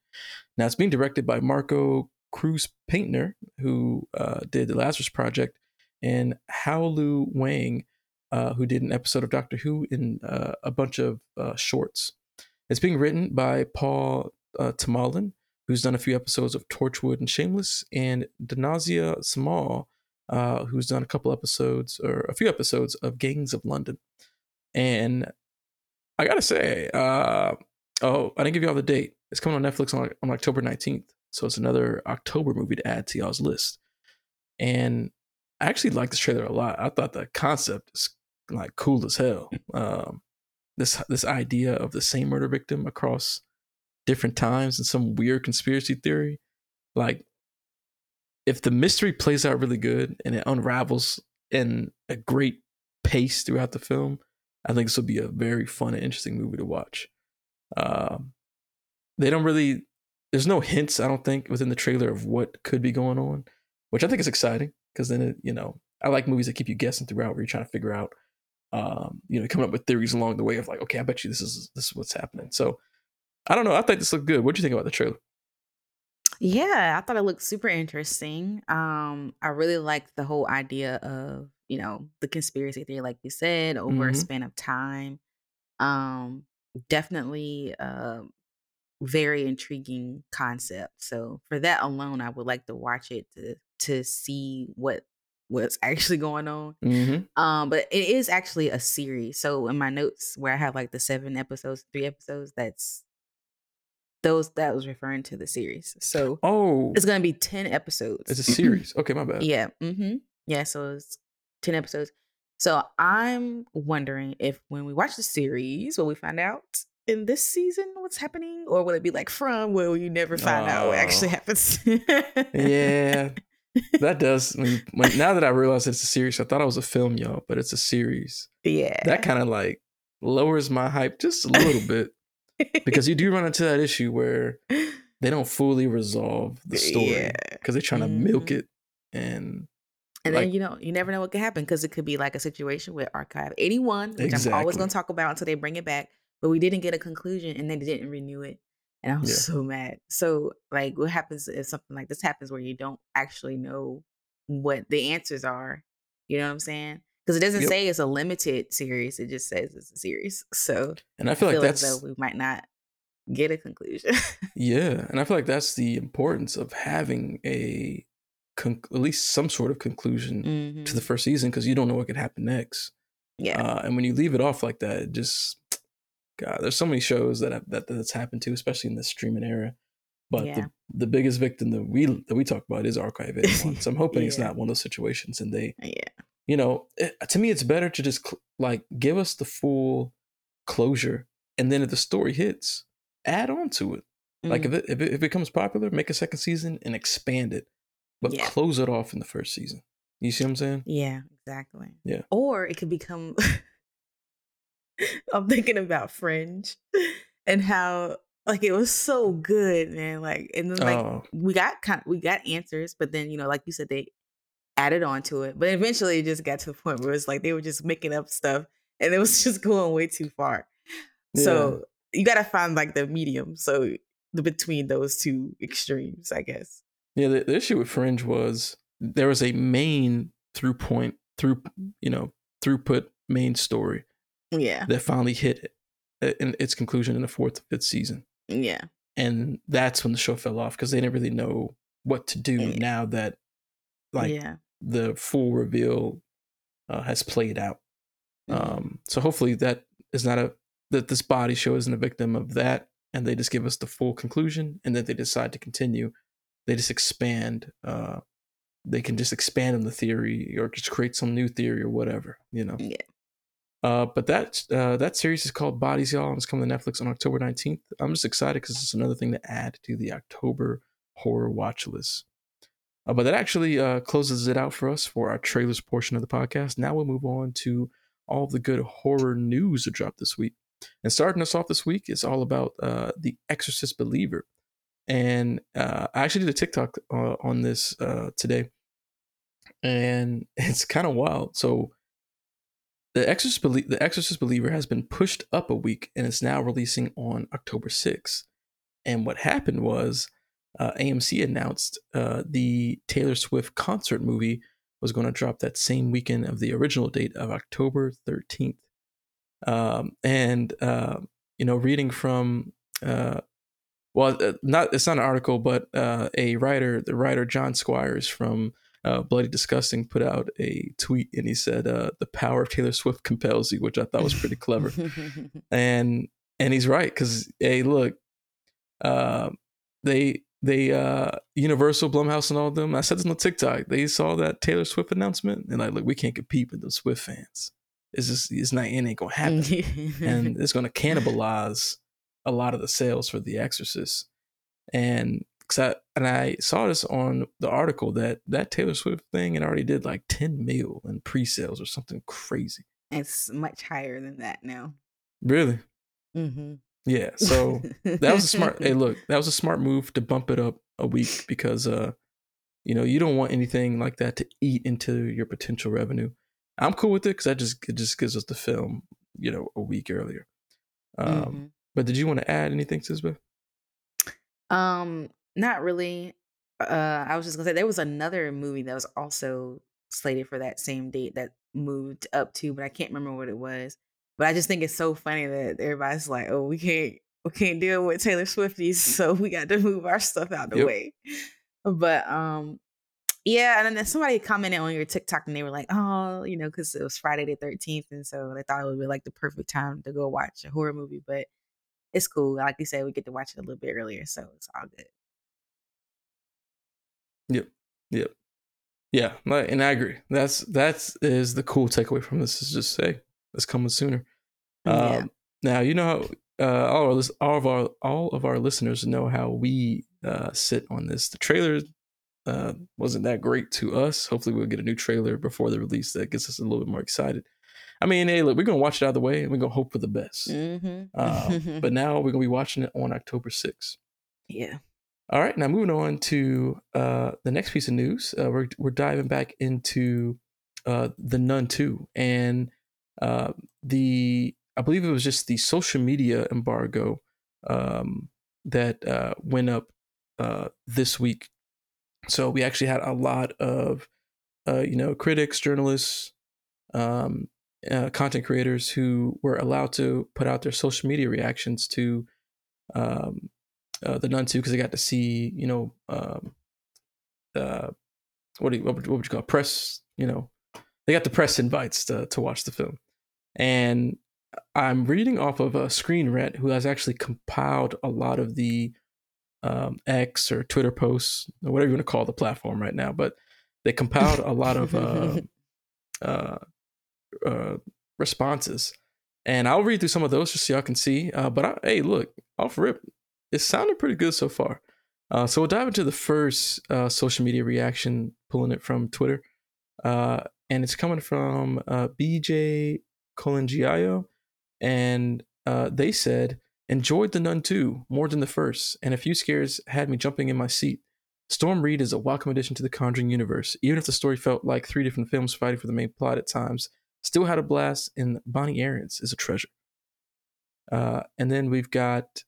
S1: Now, it's being directed by Marco Cruz Paintner, who uh, did the Lazarus Project, and Haolu Wang, uh, who did an episode of Doctor Who in uh, a bunch of uh, shorts. It's being written by Paul uh, Tomalin, who's done a few episodes of Torchwood and Shameless, and Danusia Samal, uh, who's done a couple episodes or a few episodes of Gangs of London. And I gotta say, uh, oh, I didn't give you all the date. It's coming on Netflix on, on October 19th. So it's another October movie to add to y'all's list. And I actually like this trailer a lot. I thought the concept is like cool as hell. Um, this this idea of the same murder victim across different times and some weird conspiracy theory. Like, if the mystery plays out really good and it unravels in a great pace throughout the film, I think this will be a very fun and interesting movie to watch. Um, they don't really, there's no hints, I don't think, within the trailer of what could be going on, which I think is exciting because then, it, you know, I like movies that keep you guessing throughout where you're trying to figure out, um, you know, coming up with theories along the way of like, okay, I bet you this is this is what's happening. So I don't know. I think this looked good. What do you think about the trailer?
S2: Yeah, I thought it looked super interesting. Um, I really liked the whole idea of, you know, the conspiracy theory, like you said, over a
S1: Mhm.
S2: span of time. Um, definitely uh very intriguing concept. So for that alone, I would like to watch it to to see what what's actually going on.
S1: Mm-hmm.
S2: Um, but it is actually a series. So in my notes where I have like the seven episodes, three episodes, that's those that was referring to the series. So
S1: Oh,
S2: it's gonna be ten episodes.
S1: it's a series. Okay, my bad.
S2: yeah. Mm-hmm. Yeah. So it's ten episodes. So I'm wondering if when we watch the series, will we find out in this season what's happening, or will it be like from where you never find out what actually
S1: Oh.
S2: happens?
S1: Yeah, that does. When, when, now that I realize it's a series, I thought it was a film, y'all, but it's a series.
S2: yeah.
S1: That kind of like lowers my hype just a little bit because you do run into that issue where they don't fully resolve the story
S2: Yeah.
S1: because they're trying to milk
S2: Mhm.
S1: it and
S2: And
S1: Like-
S2: then you know, you never know what could happen because it could be like a situation with Archive 81, which I'm always going to talk about until they bring it back. But we didn't get a conclusion and they didn't renew it. And I was
S1: Yeah.
S2: so mad. So, like, what happens if something like this happens where you don't actually know what the answers are? You know what I'm saying? Because it doesn't
S1: Yep.
S2: say it's a limited series, it just says it's a series. So,
S1: and I
S2: I
S1: feel
S2: feel,
S1: like
S2: as
S1: that's
S2: though we might not get a conclusion.
S1: yeah, and I feel like that's the importance of having a con- at least some sort of conclusion
S2: Mhm.
S1: to the first season because you don't know what could happen next.
S2: Yeah.
S1: Uh, and when you leave it off like that, it just God, there's so many shows that have, that that's happened to, especially in the streaming era. But
S2: Yeah.
S1: the, the biggest victim that we that we talk about is Archive 81. So I'm hoping it's not one of those situations, and they,
S2: yeah.
S1: You know, it, to me, it's better to just cl- like give us the full closure, and then if the story hits, add on to it. Like
S2: Mhm.
S1: if it, if it if it becomes popular, make a second season and expand it, but
S2: Yeah.
S1: close it off in the first season. You see what I'm saying?
S2: Yeah, exactly.
S1: Yeah.
S2: Or it could become I'm thinking about Fringe and how like it was so good, man. Like and then like
S1: oh,
S2: we got kind of, we got answers, but then you know, like you said, they added on to it. But eventually it just got to the point where it's like they were just making up stuff and it was just going way too far. So you gotta find like the medium. So the between those two extremes, I guess.
S1: Yeah, the, the issue with Fringe was there was a main through point through you know throughput main story
S2: Yeah.
S1: that finally hit it in its conclusion in the fourth fifth season,
S2: Yeah.
S1: and that's when the show fell off because they didn't really know what to do
S2: Yeah.
S1: now that like
S2: yeah.
S1: The full reveal uh, has played out. Mm-hmm. Um, so hopefully that is not a that this body show isn't a victim of that, and they just give us the full conclusion, and then they decide to continue. They just expand. Uh, they can just expand on the theory or just create some new theory or whatever, you know.
S2: Yeah.
S1: Uh, but that uh, that series is called Bodies, y'all, and it's coming to Netflix on October 19th. I'm just excited because it's another thing to add to the October horror watch list. Uh, but that actually uh, closes it out for us for our trailers portion of the podcast. Now we'll move on to all of the good horror news that dropped this week. And starting us off this week is all about uh, the Exorcist Believer. And uh, I actually did a TikTok uh, on this uh, today, and it's kind of wild. So the Exorcist, Belie- the Exorcist Believer has been pushed up a week, and it's now releasing on October 6th. And what happened was uh, AMC announced uh, the Taylor Swift concert movie was going to drop that same weekend of the original date of October 13th. Um, and, uh, you know, reading from, uh, well, uh, not it's not an article, but uh, a writer, the writer John Squires from uh, Bloody Disgusting put out a tweet and he said, uh, "The power of Taylor Swift compels you," which I thought was pretty clever. and and he's right because hey, look, uh, they they uh Universal, Blumhouse, and all of them. I said this on TikTok. They saw that Taylor Swift announcement and like, look, we can't compete with the Swift fans. It's just it's not it ain't gonna happen, and it's gonna cannibalize a lot of the sales for The Exorcist. And I, and I saw this on the article that that Taylor Swift thing it already did like 10 mil in pre-sales or something crazy.
S2: It's much higher than that now.
S1: Really?
S2: Mm-hmm.
S1: Yeah. So that was a smart. hey, look, that was a smart move to bump it up a week because uh, you know, you don't want anything like that to eat into your potential revenue. I'm cool with it because that just it just gives us the film, you know, a week earlier. Um, mm-hmm. But did you want to add anything, Sisba?
S2: Um, not really. Uh, I was just gonna say there was another movie that was also slated for that same date that moved up to, but I can't remember what it was. But I just think it's so funny that everybody's like, "Oh, we can't, we can't deal with Taylor Swifties, so we got to move our stuff out the yep. way." But um, yeah, and then somebody commented on your TikTok and they were like, "Oh, you know, because it was Friday the 13th, and so they thought it would be like the perfect time to go watch a horror movie." But it's cool. Like you said, we get to watch it a little bit earlier, so it's all good.
S1: Yep. Yep. Yeah, and I agree. That's that's is the cool takeaway from this is just say it's coming sooner. Yeah. Um, now you know how uh, all, our, all of our all of our listeners know how we uh, sit on this. The trailer uh, wasn't that great to us. Hopefully, we'll get a new trailer before the release that gets us a little bit more excited. I mean, hey, look, we're gonna watch it out of the way and we're gonna hope for the best. Mm-hmm. Um, but now we're gonna be watching it on October 6th.
S2: Yeah.
S1: All right, now moving on to uh, the next piece of news. Uh, we're we're diving back into uh, the Nun 2 and uh, the I believe it was just the social media embargo um, that uh, went up uh, this week so we actually had a lot of, uh, you know, critics, journalists, um, uh, content creators who were allowed to put out their social media reactions to um, the Nun 2 because they got to see, you know, um, what, do you, what would you call it? press, you know, they got the press invites to, to watch the film. And I'm reading off of a Screen Rant who has actually compiled a lot of the um, X or Twitter posts or whatever you want to call the platform right now, but they compiled a lot of uh, uh, uh, responses, and I'll read through some of those just so y'all can see. Uh, but I, hey, look, off rip, it sounded pretty good so far. Uh, so we'll dive into the first uh, social media reaction, pulling it from Twitter, and it's coming from BJ Colangelo, and they said Enjoyed The Nun 2 more than the first, and a few scares had me jumping in my seat. Storm Reid is a welcome addition to the Conjuring universe, even if the story felt like three different films fighting for the main plot at times. Still had a blast, and Bonnie Aarons is a treasure. Uh, and then we've got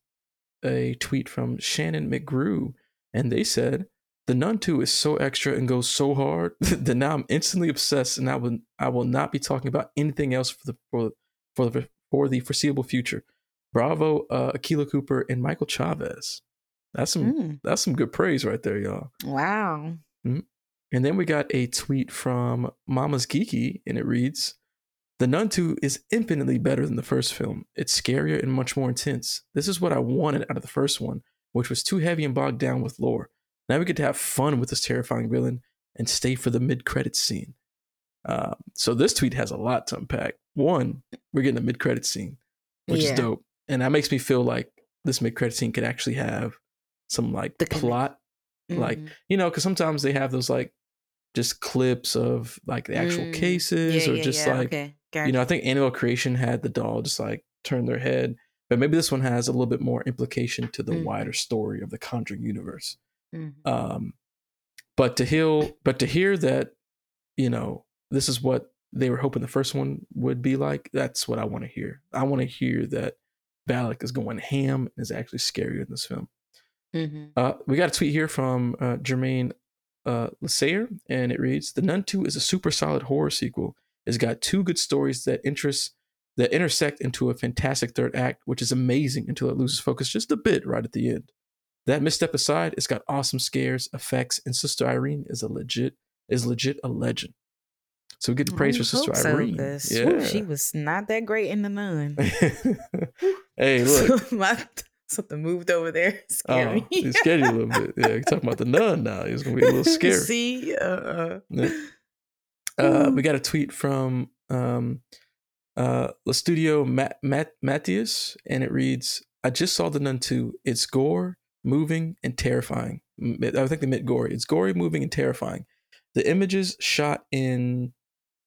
S1: a tweet from Shannon McGrew, and they said, "The Nun 2 is so extra and goes so hard that now I'm instantly obsessed, and I will I will not be talking about anything else for the for for the for the foreseeable future." Bravo, uh, Akela Cooper, and Michael Chaves. That's some mm. that's some good praise right there, y'all.
S2: Wow.
S1: Mm-hmm. And then we got a tweet from Mama's Geeky, and it reads, The Nun 2 is infinitely better than the first film. It's scarier and much more intense. This is what I wanted out of the first one, which was too heavy and bogged down with lore. Now we get to have fun with this terrifying villain and stay for the mid credits scene. Uh, so this tweet has a lot to unpack. One, we're getting a mid credits scene, which
S2: Yeah.
S1: is dope, and that makes me feel like this mid credits scene could actually have some like
S2: The
S1: plot, like
S2: Mhm.
S1: you know, because sometimes they have those like just clips of like the actual
S2: Mm.
S1: cases
S2: Yeah,
S1: or
S2: yeah,
S1: just like
S2: okay.
S1: you know, I think Annabelle Creation had the doll just like turn their head, but maybe this one has a little bit more implication to the
S2: Mhm.
S1: wider story of the Conjuring universe.
S2: Mhm.
S1: Um, but to hear, but to hear that, you know, this is what they were hoping the first one would be like. That's what I want to hear. I want to hear that Valak is going ham and is actually scarier in this film.
S2: Mhm.
S1: Uh, we got a tweet here from uh, Germain uh, Lussier, and it reads: "The Nun 2 is a super solid horror sequel. It's got two good stories that interest that intersect into a fantastic third act, which is amazing until it loses focus just a bit right at the end. That misstep aside, it's got awesome scares, effects, and Sister Irene is a legit is legit a legend. So we get the praise
S2: I
S1: for Sister
S2: so,
S1: Irene.
S2: 'cause,
S1: yeah.
S2: whew, she was not that great in the nun.
S1: hey, look.
S2: My, something moved over there.
S1: Oh,
S2: Scared me.
S1: it scared you a little bit. Yeah, you're talking about the nun now. It's gonna be a little scary.
S2: See, uh,
S1: Yeah. Uh, we got a tweet from um, uh, La Studio Matt, Matt, Matthias, and it reads I just saw The Nun 2. It's gore, moving, and terrifying. I think they meant gory. It's gory, moving, and terrifying. The images shot in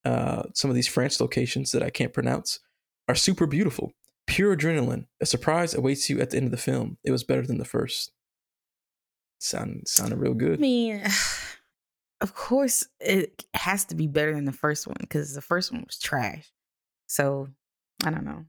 S1: uh, some of these French locations that I can't pronounce are super beautiful. Pure adrenaline. A surprise awaits you at the end of the film. It was better than the first. Sound, sounded real good.
S2: I mean, of course, it has to be better than the first one because the first one was trash. So I don't know.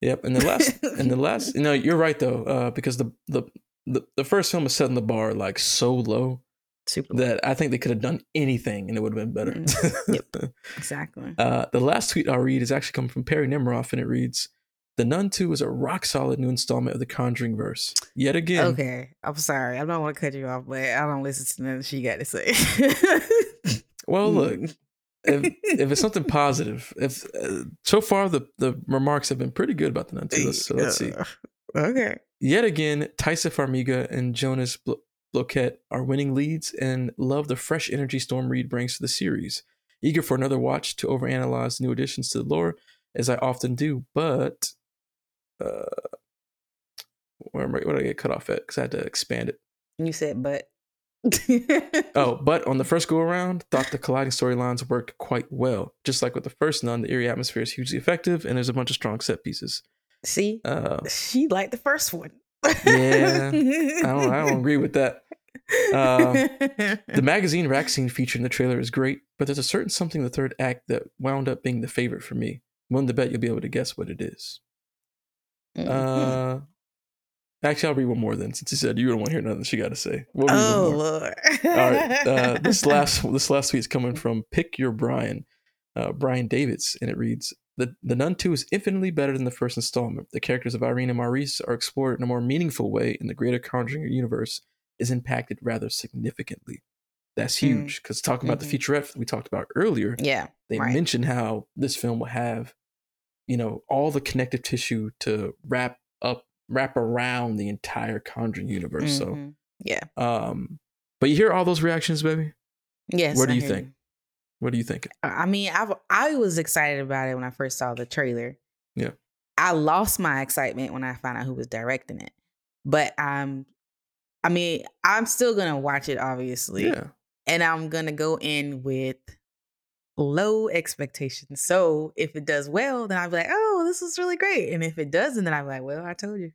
S1: Yep, and the last and the last, you know, you're right though, uh, because the, the the the first film is setting the bar like so low
S2: Super
S1: that I think they could have done anything and it would have been better.
S2: Mm, exactly.
S1: uh, the last tweet I'll read is actually coming from Perry Nemiroff, and it reads, "The Nun 2 is a rock solid new installment of the Conjuring verse. Yet again,
S2: Okay, I'm sorry. I don't want to cut you off, but I don't listen to nothing she got to say.
S1: well, look, if if it's something positive, if uh, so far the the remarks have been pretty good about the Nun 2. Let's, so let's see.
S2: Okay.
S1: Yet again, Taissa Farmiga and Jonas Blo- Bloquet are winning leads and love the fresh energy Storm Reid brings to the series. Eager for another watch to overanalyze new additions to the lore, as I often do, but uh, where, am I, where did I get cut off at? Because I had to expand it.
S2: You said, but.
S1: Oh, but on the first go around, thought the colliding storylines worked quite well. Just like with the first Nun, the eerie atmosphere is hugely effective, and there's a bunch of strong set pieces.
S2: See,
S1: Uh,
S2: she liked the first one.
S1: Yeah, I don't, I don't agree with that. Um, The magazine rack scene featured in the trailer is great, but there's a certain something in the third act that wound up being the favorite for me. I'm willing to bet you'll be able to guess what it is.
S2: Mhm.
S1: Uh, actually, I'll read one more then, since you said you don't want to hear nothing she got to say. We'll one
S2: oh. Lord!
S1: All right. Uh, this last this last tweet is coming from Pick Your Brian, uh, Brian Davids, and it reads: the, the Nun 2 is infinitely better than the first installment. The characters of Irene and Maurice are explored in a more meaningful way, and the greater Conjuring universe is impacted rather significantly. That's
S2: Mm.
S1: huge because talking about
S2: Mhm.
S1: the featurette we talked about earlier,
S2: yeah,
S1: they
S2: right.
S1: mentioned how this film will have, you know, all the connective tissue to wrap up, wrap around the entire Conjuring universe. So,
S2: Mhm. yeah,
S1: um, but you hear all those reactions, baby.
S2: yes.
S1: What do
S2: I
S1: you think? What do you think?
S2: I mean, I I was excited about it when I first saw the trailer.
S1: Yeah.
S2: I lost my excitement when I found out who was directing it. But um I mean, I'm still going to watch it obviously.
S1: Yeah.
S2: And I'm going to go in with low expectations. So, if it does well, then I'll be like, "Oh, this is really great." And if it doesn't, then I'll be like, "Well, I told you."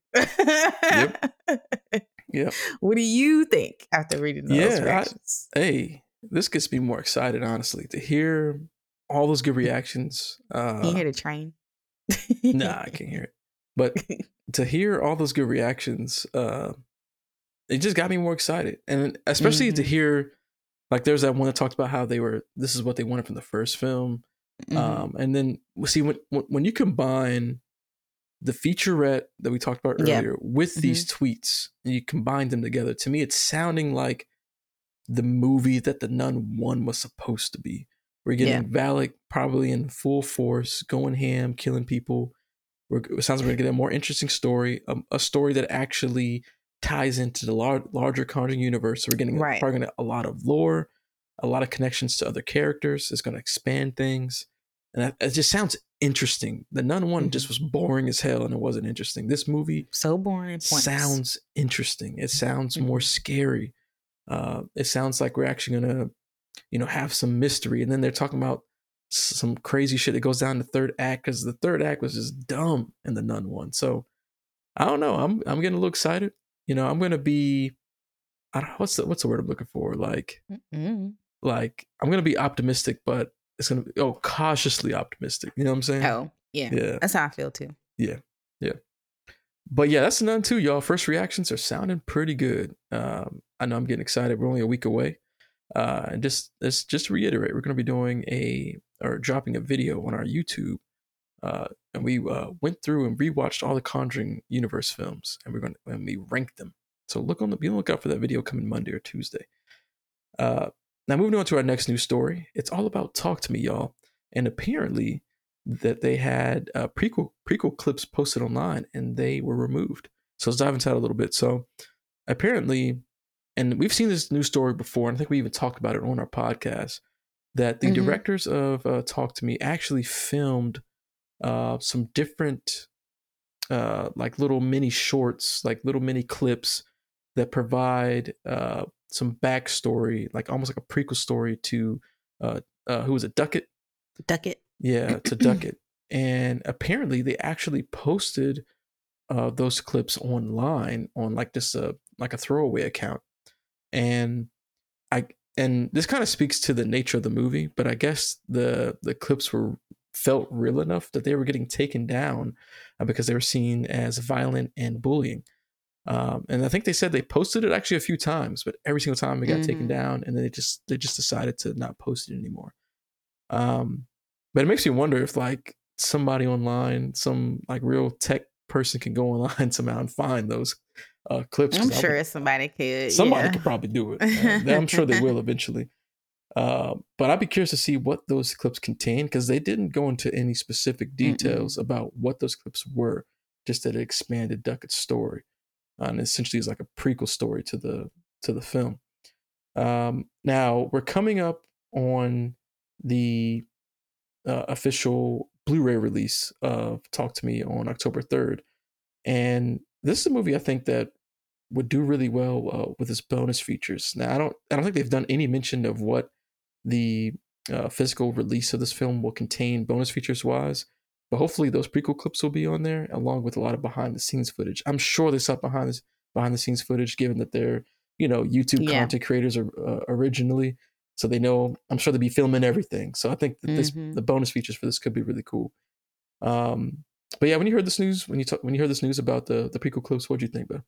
S1: Yep.
S2: What do you think after reading those
S1: Yeah, I- Hey, this gets me more excited, honestly, to hear all those good reactions. Uh,
S2: Can you hear the train?
S1: nah, I can't hear it. But to hear all those good reactions, uh, it just got me more excited. And especially to
S2: Mhm.
S1: hear, like, there's that one that talked about how they were, this is what they wanted from the first film.
S2: Mhm.
S1: Um, and then, see, when, when you combine the featurette that we talked about
S2: Yeah.
S1: earlier with these tweets and you combine them together, to me, it's sounding like the movie that the Nun One was supposed to be. We're getting yeah. Valak probably in full force, going ham, killing people. We're, it sounds like we're gonna get a more interesting story, a, a story that actually ties into the lar- larger Conjuring universe. So we're getting right. probably a lot of lore, a lot of connections to other characters. It's going to expand things, and that, it just sounds interesting. The Nun one mm-hmm. just was boring as hell, and it wasn't interesting. This movie
S2: so boring
S1: sounds interesting. It sounds mm-hmm. more scary. Uh, it sounds like we're actually gonna, you know, have some mystery. And then they're talking about some crazy shit that goes down in the third act because the third act was just dumb in the Nun one. So I don't know. I'm I'm getting a little excited. You know, I'm gonna be. I don't know what's the what's the word I'm looking for. Like, mm-hmm. like I'm gonna be optimistic, but it's gonna be oh cautiously optimistic. You know what I'm saying?
S2: Oh yeah, yeah. That's how I feel too.
S1: Yeah, yeah. But yeah, that's Nun too, y'all. First reactions are sounding pretty good. Um, I know I'm getting excited. We're only a week away. Uh, and just this, just to reiterate, we're going to be doing a or dropping a video on our YouTube. Uh, and we uh, went through and rewatched all the Conjuring universe films, and we're going to and we ranked them. So look on the be on the lookout for that video coming Monday or Tuesday. Uh, now moving on to our next news story, it's all about Talk to Me, y'all. And apparently, that they had uh, prequel prequel clips posted online and they were removed. So let's dive into that a little bit. So apparently, and we've seen this news story before, and I think we even talked about it on our podcast, that the mm-hmm. directors of uh, Talk to Me actually filmed uh, some different, uh, like little mini shorts, like little mini clips that provide uh, some backstory, like almost like a prequel story to uh, uh, who was it, Duckett?
S2: Duckett.
S1: Yeah, to Duckett. And apparently, they actually posted uh, those clips online on like this like a throwaway account, and I and this kind of speaks to the nature of the movie. But I guess the the clips were felt real enough that they were getting taken down uh, because they were seen as violent and bullying. Um, and I think they said they posted it actually a few times, but every single time it got mm-hmm. taken down, and then they just they just decided to not post it anymore. Um, but it makes me wonder if like somebody online, some like real tech person can go online somehow and find those uh, clips.
S2: I'm sure would, somebody could.
S1: Somebody
S2: yeah.
S1: could probably do it. Uh, I'm sure they will eventually. Uh, but I'd be curious to see what those clips contain because they didn't go into any specific details Mm-mm. about what those clips were, just that it expanded Duckett's story, uh, and essentially is like a prequel story to the to the film. Um, now we're coming up on the uh, official Blu-ray release of Talk to Me on October third, and this is a movie I think that would do really well uh, with its bonus features. Now I don't I don't think they've done any mention of what the uh, physical release of this film will contain bonus features wise. But hopefully those prequel clips will be on there along with a lot of behind the scenes footage. I'm sure they saw behind this behind the scenes footage, given that they're you know YouTube yeah. content creators are, uh, originally, so they know. I'm sure they'll be filming everything. So I think that this mm-hmm. the bonus features for this could be really cool. Um, but yeah, when you heard this news, when you talk, when you heard this news about the the prequel clips, what do you think, bro?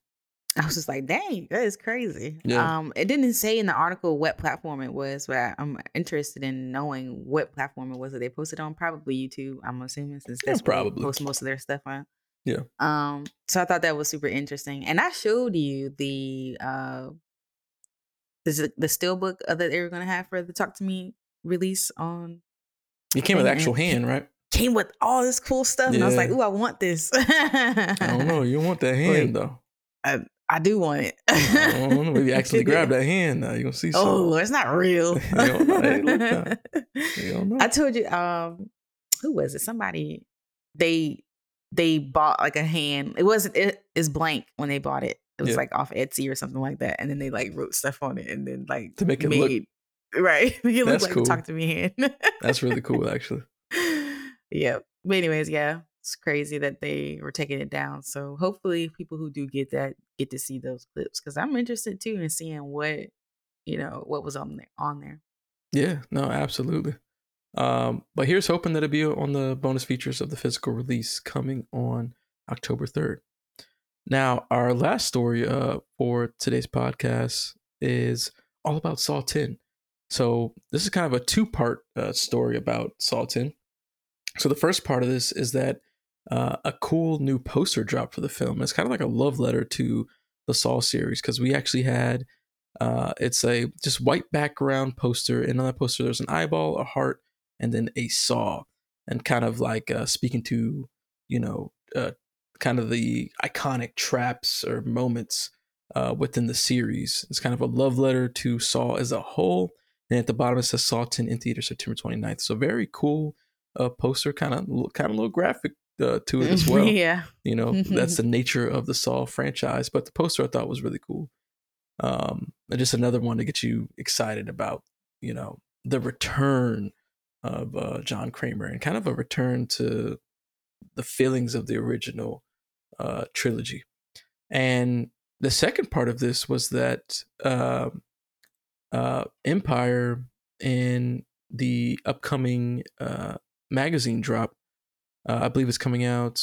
S2: I was just like, dang, that is crazy. Yeah. Um, it didn't say in the article what platform it was, but I'm interested in knowing what platform it was that they posted on. Probably YouTube, I'm assuming, since that's yeah, probably post most of their stuff on.
S1: Yeah.
S2: Um, so I thought that was super interesting. And I showed you the uh the the still book that they were gonna have for the Talk to Me release on
S1: It came with actual hand, right?
S2: Came with all this cool stuff. Yeah. And I was like, ooh, I want this.
S1: I don't know. You want that hand though.
S2: I, I do want it.
S1: I don't know. Maybe actually grab that hand now. You're gonna see.
S2: Something. Oh, it's not real. I told you. Um, who was it? Somebody. They they bought like a hand. It wasn't. It is blank when they bought it. It was yeah. like off Etsy or something like that, and then they like wrote stuff on it, and then like
S1: to make it made,
S2: look right. Make it look like cool. talk to me hand.
S1: That's really cool, actually.
S2: Yeah. But anyways, yeah, it's crazy that they were taking it down. So hopefully people who do get that get to see those clips because I'm interested too in seeing what you know what was on there on there.
S1: Yeah, no, absolutely. Um, but here's hoping that it'll be on the bonus features of the physical release coming on October 3rd. Now, our last story uh, for today's podcast is all about Saw 10. So, this is kind of a two part uh, story about Saw 10. So, the first part of this is that uh, a cool new poster drop for the film. It's kind of like a love letter to the Saw series because we actually had uh, it's a just white background poster, and on that poster there's an eyeball, a heart, and then a Saw, and kind of like uh, speaking to you know uh, kind of the iconic traps or moments uh, within the series. It's kind of a love letter to Saw as a whole. And at the bottom it says Saw 10 in theater September 29th. So very cool uh, poster, kind of kind of a little graphic uh, to it as well.
S2: yeah.
S1: You know, that's the nature of the Saw franchise. But the poster I thought was really cool. Um, and just another one to get you excited about, you know, the return of uh, John Kramer and kind of a return to the feelings of the original uh, trilogy. And the second part of this was that uh, uh, Empire in the upcoming uh, magazine drop, uh, I believe it's coming out.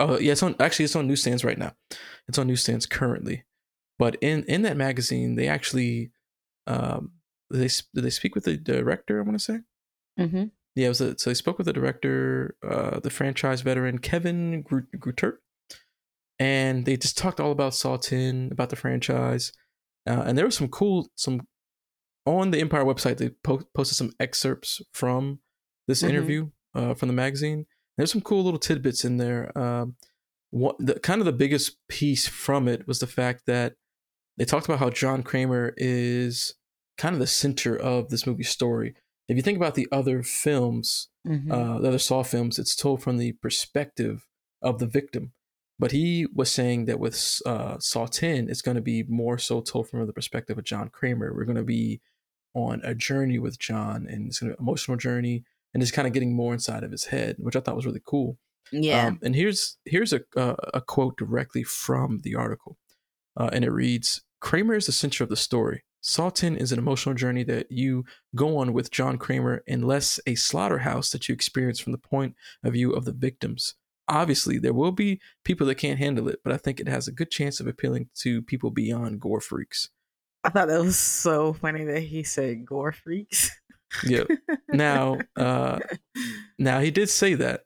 S1: Oh yeah, it's on. Actually, it's on newsstands right now. It's on newsstands currently, but in in that magazine, they actually um, they they speak with the director. I want to say.
S2: Mm-hmm.
S1: Yeah, was a, so they spoke with the director, uh, the franchise veteran Kevin Greutert, and they just talked all about Saw 10, about the franchise, uh, and there was some cool some on the Empire website. They po- posted some excerpts from this mm-hmm. interview uh, from the magazine. There's some cool little tidbits in there. Um, what the kind of the biggest piece from it was the fact that they talked about how John Kramer is kind of the center of this movie story. If you think about the other films, mm-hmm. uh, the other Saw films, it's told from the perspective of the victim. But he was saying that with uh, Saw 10, it's going to be more so told from the perspective of John Kramer. We're going to be on a journey with John, and it's gonna be an emotional journey, and just kind of getting more inside of his head, which I thought was really cool.
S2: Yeah.
S1: Um, and here's here's a uh, a quote directly from the article, uh, and it reads: "Kramer is the center of the story. Saw 10 is an emotional journey that you go on with John Kramer, and less a slaughterhouse that you experience from the point of view of the victims. Obviously, there will be people that can't handle it, but I think it has a good chance of appealing to people beyond gore freaks.
S2: I thought that was so funny that he said gore freaks.
S1: Yep. Now, uh, now he did say that,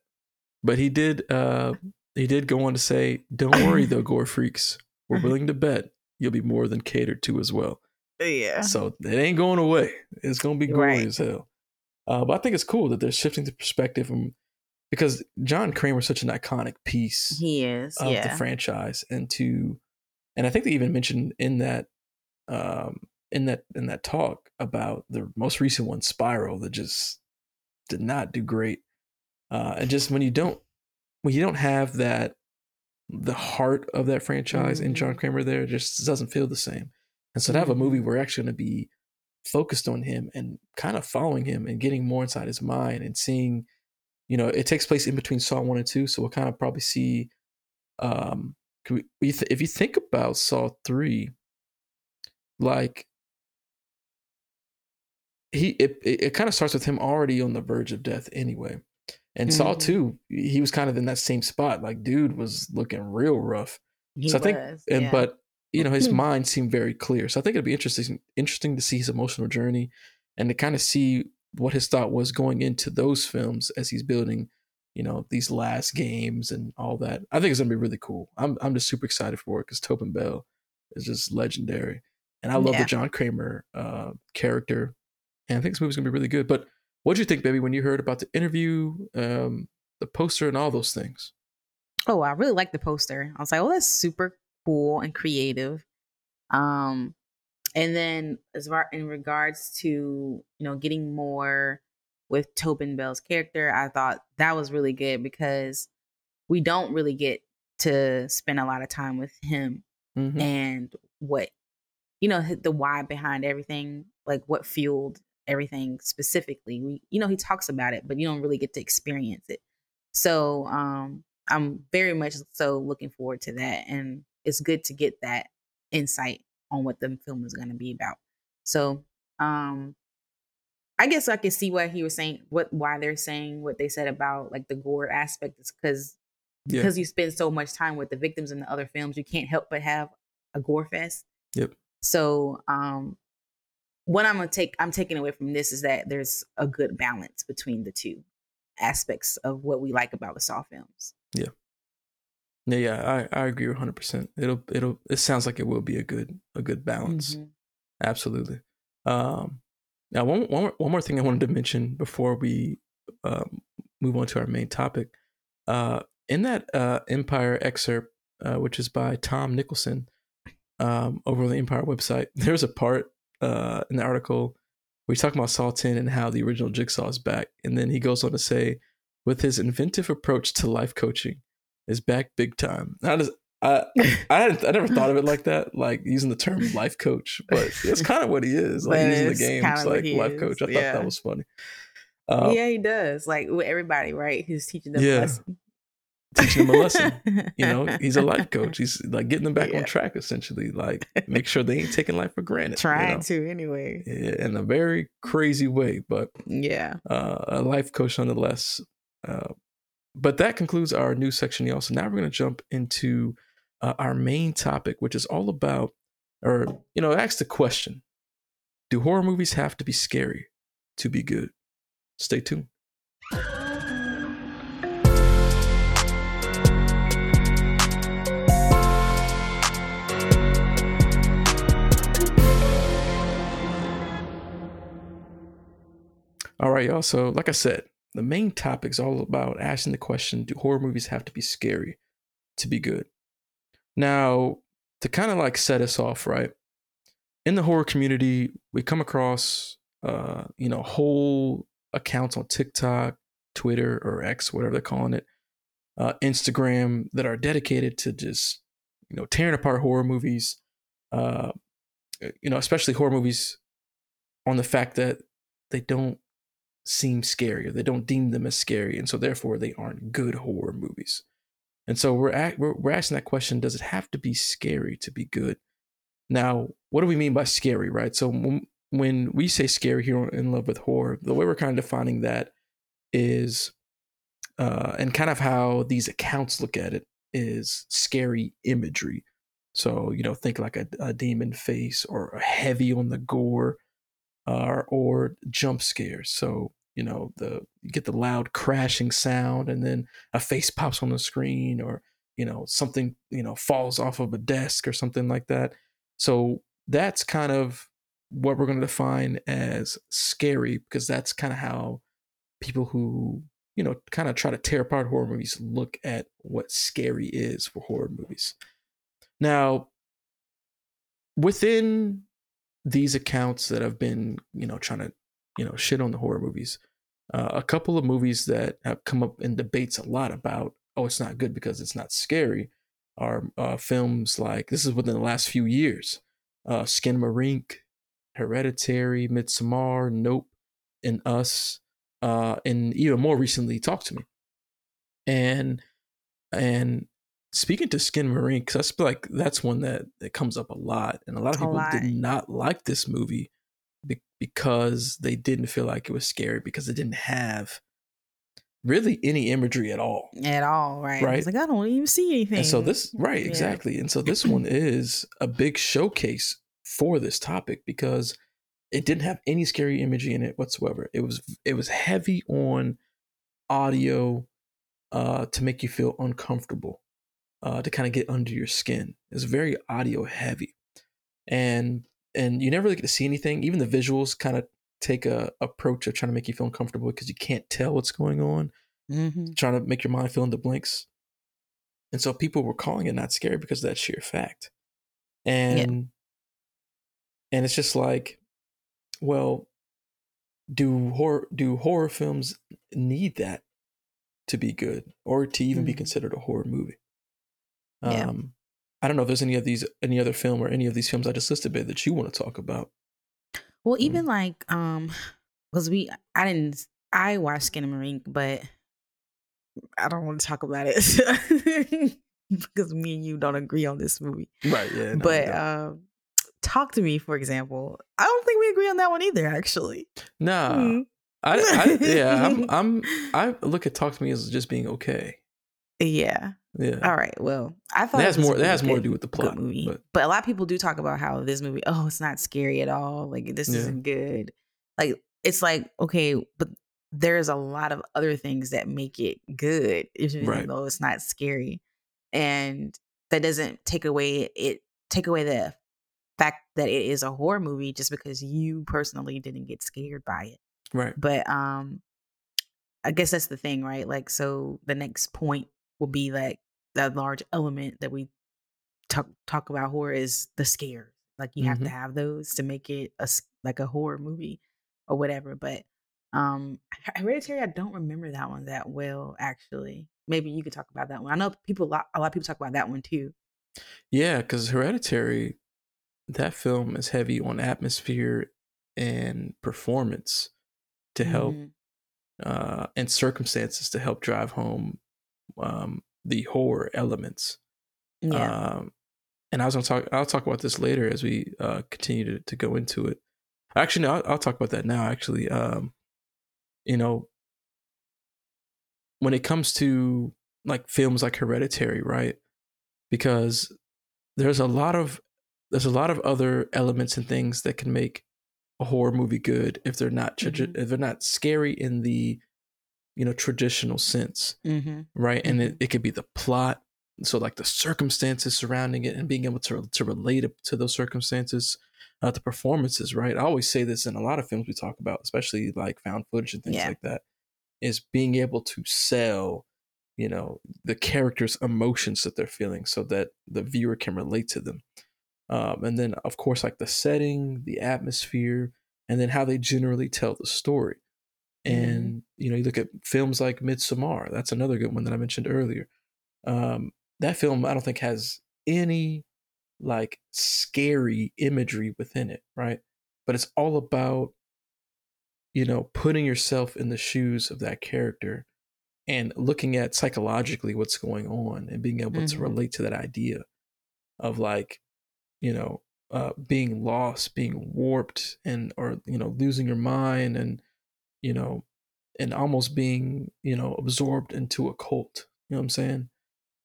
S1: but he did, uh, he did go on to say, "Don't worry, though, gore freaks. We're willing to bet you'll be more than catered to as well."
S2: Yeah.
S1: So it ain't going away. It's gonna be gory
S2: right.
S1: as hell. Uh, but I think it's cool that they're shifting the perspective from because John Kramer is such an iconic piece.
S2: He is
S1: of
S2: yeah.
S1: the franchise, and to, and I think they even mentioned in that, um, in that in that talk about the most recent one, Spiral, that just did not do great. Uh, and just when you don't, when you don't have that, the heart of that franchise mm-hmm. in John Kramer, there just doesn't feel the same. And so to have a movie mm-hmm. we're actually going to be focused on him and kind of following him and getting more inside his mind and seeing you know, it takes place in between Saw one and two, so we'll kind of probably see. Um, we, if you think about Saw three, like he, it, it, kind of starts with him already on the verge of death anyway. And mm-hmm. Saw two, he was kind of in that same spot. Like, dude was looking real rough.
S2: He
S1: so
S2: I
S1: think,
S2: was,
S1: and
S2: yeah.
S1: but you know, his mind seemed very clear. So I think it'd be interesting, interesting to see his emotional journey, and to kind of see what his thought was going into those films as he's building, you know, these last games and all that. I think it's gonna be really cool. I'm I'm just super excited for it because Tobin Bell is just legendary, and I love
S2: Yeah.
S1: the John Kramer uh, character, and I think this movie's gonna be really good. But what do you think, baby, when you heard about the interview, um, the poster, and all those things?
S2: Oh, I really like the poster. I was like, oh, that's super cool and creative. Um, and then as far in regards to you know getting more with Tobin Bell's character, I thought that was really good because we don't really get to spend a lot of time with him
S1: Mhm.
S2: and what you know the why behind everything, like what fueled everything specifically. We you know he talks about it, but you don't really get to experience it. So um I'm very much so looking forward to that and it's good to get that insight on what the film is going to be about. So, um I guess I could see why he was saying what why they're saying what they said about like the gore aspect is cuz
S1: Yeah.
S2: because you spend so much time with the victims in the other films, you can't help but have a gore fest.
S1: Yep.
S2: So, um what I'm gonna take I'm taking away from this is that there's a good balance between the two aspects of what we like about the Saw films.
S1: Yeah, yeah, yeah, I, I agree 100. percent It'll it'll it sounds like it will be a good a good balance.
S2: Mhm.
S1: Absolutely. Um, Now, one, one, more, one more thing I wanted to mention before we um, move on to our main topic. Uh, in that uh, Empire excerpt, uh, which is by Tom Nicholson um, over on the Empire website, there's a part uh, in the article where he's talking about Saw 10 and how the original Jigsaw is back. And then he goes on to say, with his inventive approach to life coaching, is back big time. How does I I I never thought of it like that, like using the term life coach, but it's kind of what he is, like
S2: But
S1: using the games like life
S2: is,
S1: coach. I thought that was funny. Uh,
S2: yeah, he does. Like with everybody, right? He's teaching them
S1: Yeah.
S2: a lesson.
S1: Teaching them a lesson. You know, he's a life coach. He's like getting them back
S2: Yeah.
S1: on track, essentially. Like make sure they ain't taking life for granted. you
S2: Trying
S1: know?
S2: to anyway.
S1: Yeah, in a very crazy way, but
S2: Yeah.
S1: uh, a life coach nonetheless. Uh, but that concludes our news section, y'all. So now we're going to jump into uh, our main topic, which is all about, or, you know, ask the question Do horror movies have to be scary to be good? Stay tuned. All right, y'all. So, like I said, the main topic is all about asking the question Do horror movies have to be scary to be good? Now, to kind of like set us off, right? In the horror community, we come across, uh, you know, whole accounts on TikTok, Twitter, or X, whatever they're calling it, uh, Instagram that are dedicated to just, you know, tearing apart horror movies, uh, you know, especially horror movies on the fact that they don't seem scary or they don't deem them as scary and so therefore they aren't good horror movies. And so we're, at, we're we're asking that question does it have to be scary to be good? Now what do we mean by scary right? So when, when we say scary here in love with horror the way we're kind of defining that is uh and kind of how these accounts look at it is scary imagery. So you know think like a, a demon face or heavy on the gore uh, or jump scares. So you know the you get the loud crashing sound, and then a face pops on the screen, or you know something you know falls off of a desk or something like that. So that's kind of what we're going to define as scary because that's kind of how people who you know kind of try to tear apart horror movies look at what scary is for horror movies. Now, within these accounts that have been, you know, trying to, you know, shit on the horror movies. Uh, a couple of movies that have come up in debates a lot about, oh, it's not good because it's not scary, are uh, films like this is within the last few years, uh, Skinamarink, Hereditary, Midsommar, Nope, and Us, uh, and even more recently, Talk to Me, and and speaking to Skinamarink, because I feel like that's one that that comes up a lot, and a lot of
S2: A
S1: people
S2: lot.
S1: did not like this movie be- because they didn't feel like it was scary because it didn't have really any imagery at all.
S2: At all, right?
S1: Right.
S2: It's like I don't even see anything.
S1: And so this, right,
S2: Yeah.
S1: exactly, and so this one is a big showcase for this topic because it didn't have any scary imagery in it whatsoever. It was it was heavy on audio uh, to make you feel uncomfortable, uh, to kind of get under your skin. It's very audio heavy, and and you never really get to see anything. Even the visuals kind of take a approach of trying to make you feel uncomfortable because you can't tell what's going on
S2: Mhm.
S1: trying to make your mind fill in the blanks. And so people were calling it not scary because of that sheer fact. And and it's just like, well, do horror do horror films need that to be good or to even be
S2: Mhm.
S1: considered a horror movie?
S2: Yeah.
S1: Um I don't know if there's any of these any other film or any of these films I just listed babe, that you want to talk about.
S2: Well,
S1: Mm.
S2: even like um, because we I didn't I watched Skinamarink, but I don't want to talk about it because me and you don't agree on this movie.
S1: Right, yeah. no,
S2: but
S1: no.
S2: um, talk to me, for example. I don't think we agree on that one either. Actually,
S1: nah.
S2: Mm.
S1: I, I yeah, I'm I'm I look at Talk to Me as just being okay.
S2: yeah.
S1: Yeah.
S2: All right. Well, I thought
S1: That has more that has more to do with the plot.
S2: movie.
S1: But
S2: But a lot of people do talk about how this movie, oh, it's not scary at all. Like this
S1: Yeah.
S2: isn't good. Like it's like okay, but there's a lot of other things that make it good, even
S1: Right.
S2: though it's not scary, and that doesn't take away it take away the fact that it is a horror movie just because you personally didn't get scared by it.
S1: Right.
S2: But um I guess that's the thing, right? Like so the next point will be like that large element that we talk talk about horror is the scare. Like you have
S1: hmm
S2: to have those to make it a like a horror movie or whatever. But um Hereditary, I don't remember that one that well actually. Maybe you could talk about that one. I know people a lot, a lot of people talk about that one too.
S1: Yeah, because Hereditary, that film is heavy on atmosphere and performance to help
S2: Mhm.
S1: uh, and circumstances to help drive home um, the horror elements.
S2: Yeah.
S1: Um, and I was gonna talk. I'll talk about this later as we uh, continue to, to go into it. Actually, no, I'll, I'll talk about that now. Actually, um, you know, when it comes to like films like Hereditary, right? Because there's a lot of there's a lot of other elements and things that can make a horror movie good if they're not
S2: Mhm.
S1: if they're not scary in the you know traditional sense
S2: Mhm.
S1: right? And it, it could be the plot. So like the circumstances surrounding it and being able to to relate to those circumstances uh, the performances right? I always say this in a lot of films we talk about especially like found footage and things
S2: Yeah.
S1: like that is being able to sell you know the characters emotions that they're feeling so that the viewer can relate to them. Um, and then of course like the setting the atmosphere and then how they generally tell the story and you know you look at films like midsommar that's another good one that i mentioned earlier. Um, that film i don't think has any like scary imagery within it right? But it's all about you know putting yourself in the shoes of that character and looking at psychologically what's going on and being able to
S2: Mhm.
S1: relate to that idea of like you know uh, being lost being warped and or you know losing your mind and you know and almost being you know absorbed into a cult you know what i'm saying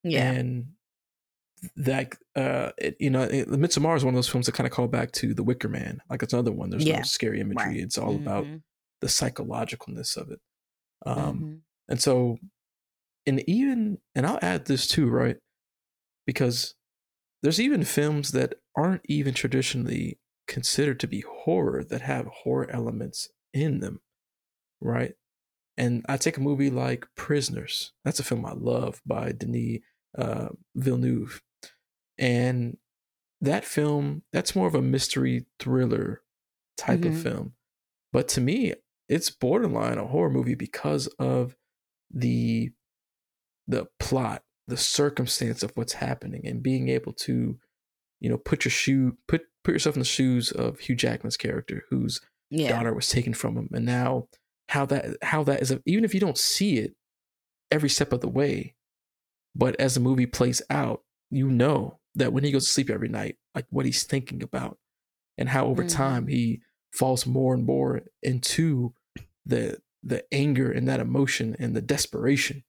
S2: Yeah.
S1: and that uh it, you know it, the midsommar is one of those films that kind of call back to the wicker man like it's another one there's no scary imagery
S2: Right.
S1: it's all about
S2: Mhm.
S1: the psychologicalness of it um
S2: Mhm.
S1: and so and even and i'll add this too right because there's even films that aren't even traditionally considered to be horror that have horror elements in them right? And i take a movie like prisoners. That's a film i love by denis uh, villeneuve. And that film that's more of a mystery thriller type of
S2: Mhm.
S1: film. But to me it's borderline a horror movie because of the the plot the circumstance of what's happening and being able to you know put your shoe put put yourself in the shoes of hugh jackman's character whose
S2: Yeah.
S1: daughter was taken from him. And now how that how that is even if you don't see it every step of the way but as the movie plays out you know that when he goes to sleep every night like what he's thinking about and how over time
S2: Mhm.
S1: he falls more and more into the the anger and that emotion and the desperation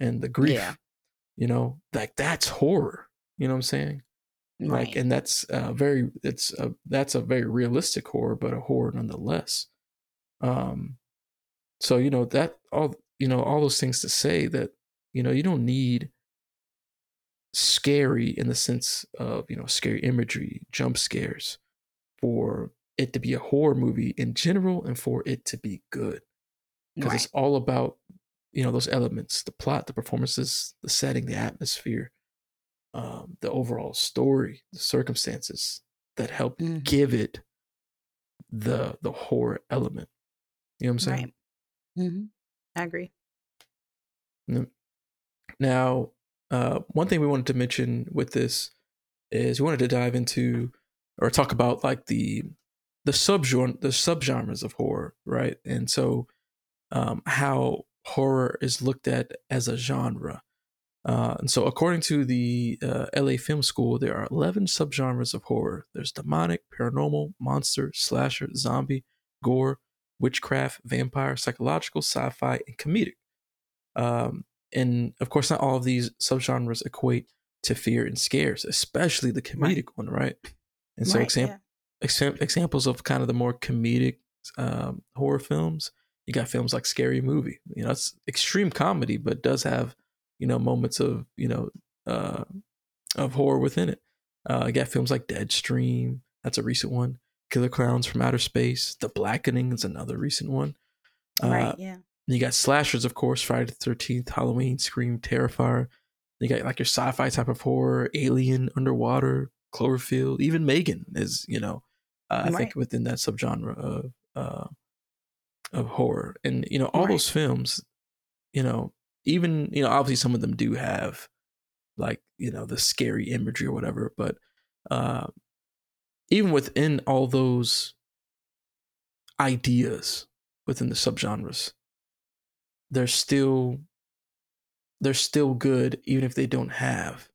S1: and the grief
S2: Yeah.
S1: you know like that's horror you know what i'm saying like and that's uh very it's a that's a very realistic horror but a horror nonetheless um so you know that all you know all those things to say that you know you don't need scary in the sense of you know scary imagery jump scares for it to be a horror movie in general and for it to be good because
S2: right.
S1: it's all about you know those elements the plot the performances the setting the atmosphere um, the overall story the circumstances that help
S2: Mhm.
S1: give it the the horror element you know what i'm saying
S2: Right. Hmm I agree.
S1: Now, uh, one thing we wanted to mention with this is we wanted to dive into or talk about like the the subgenre the subgenres of horror, right? And so um, how horror is looked at as a genre. Uh, and so, according to the uh, LA Film School, there are 11 subgenres of horror. There's demonic, paranormal, monster, slasher, zombie, gore, witchcraft, vampire, psychological, sci-fi, and comedic. Um, and of course, not all of these subgenres equate to fear and scares, especially the comedic one, right? And so,
S2: Right,
S1: example exam- examples of kind of the more comedic um, horror films. You got films like Scary Movie. You know, it's extreme comedy, but does have you know moments of you know uh, of horror within it. Uh, you got films like Deadstream, That's a recent one. Killer Clowns from Outer Space. The Blackening is another recent one.
S2: right.
S1: Uh,
S2: Yeah.
S1: you got slashers, of course, Friday the Thirteenth, Halloween, Scream, Terrifier. You got like your sci-fi type of horror, Alien, Underwater, Cloverfield, even Megan is you know, uh, I think within that subgenre of uh, of horror, and you know all
S2: Right.
S1: those films, you know, even you know obviously some of them do have like you know the scary imagery or whatever, but uh, even within all those ideas within the subgenres, they're still they're still good even if they don't have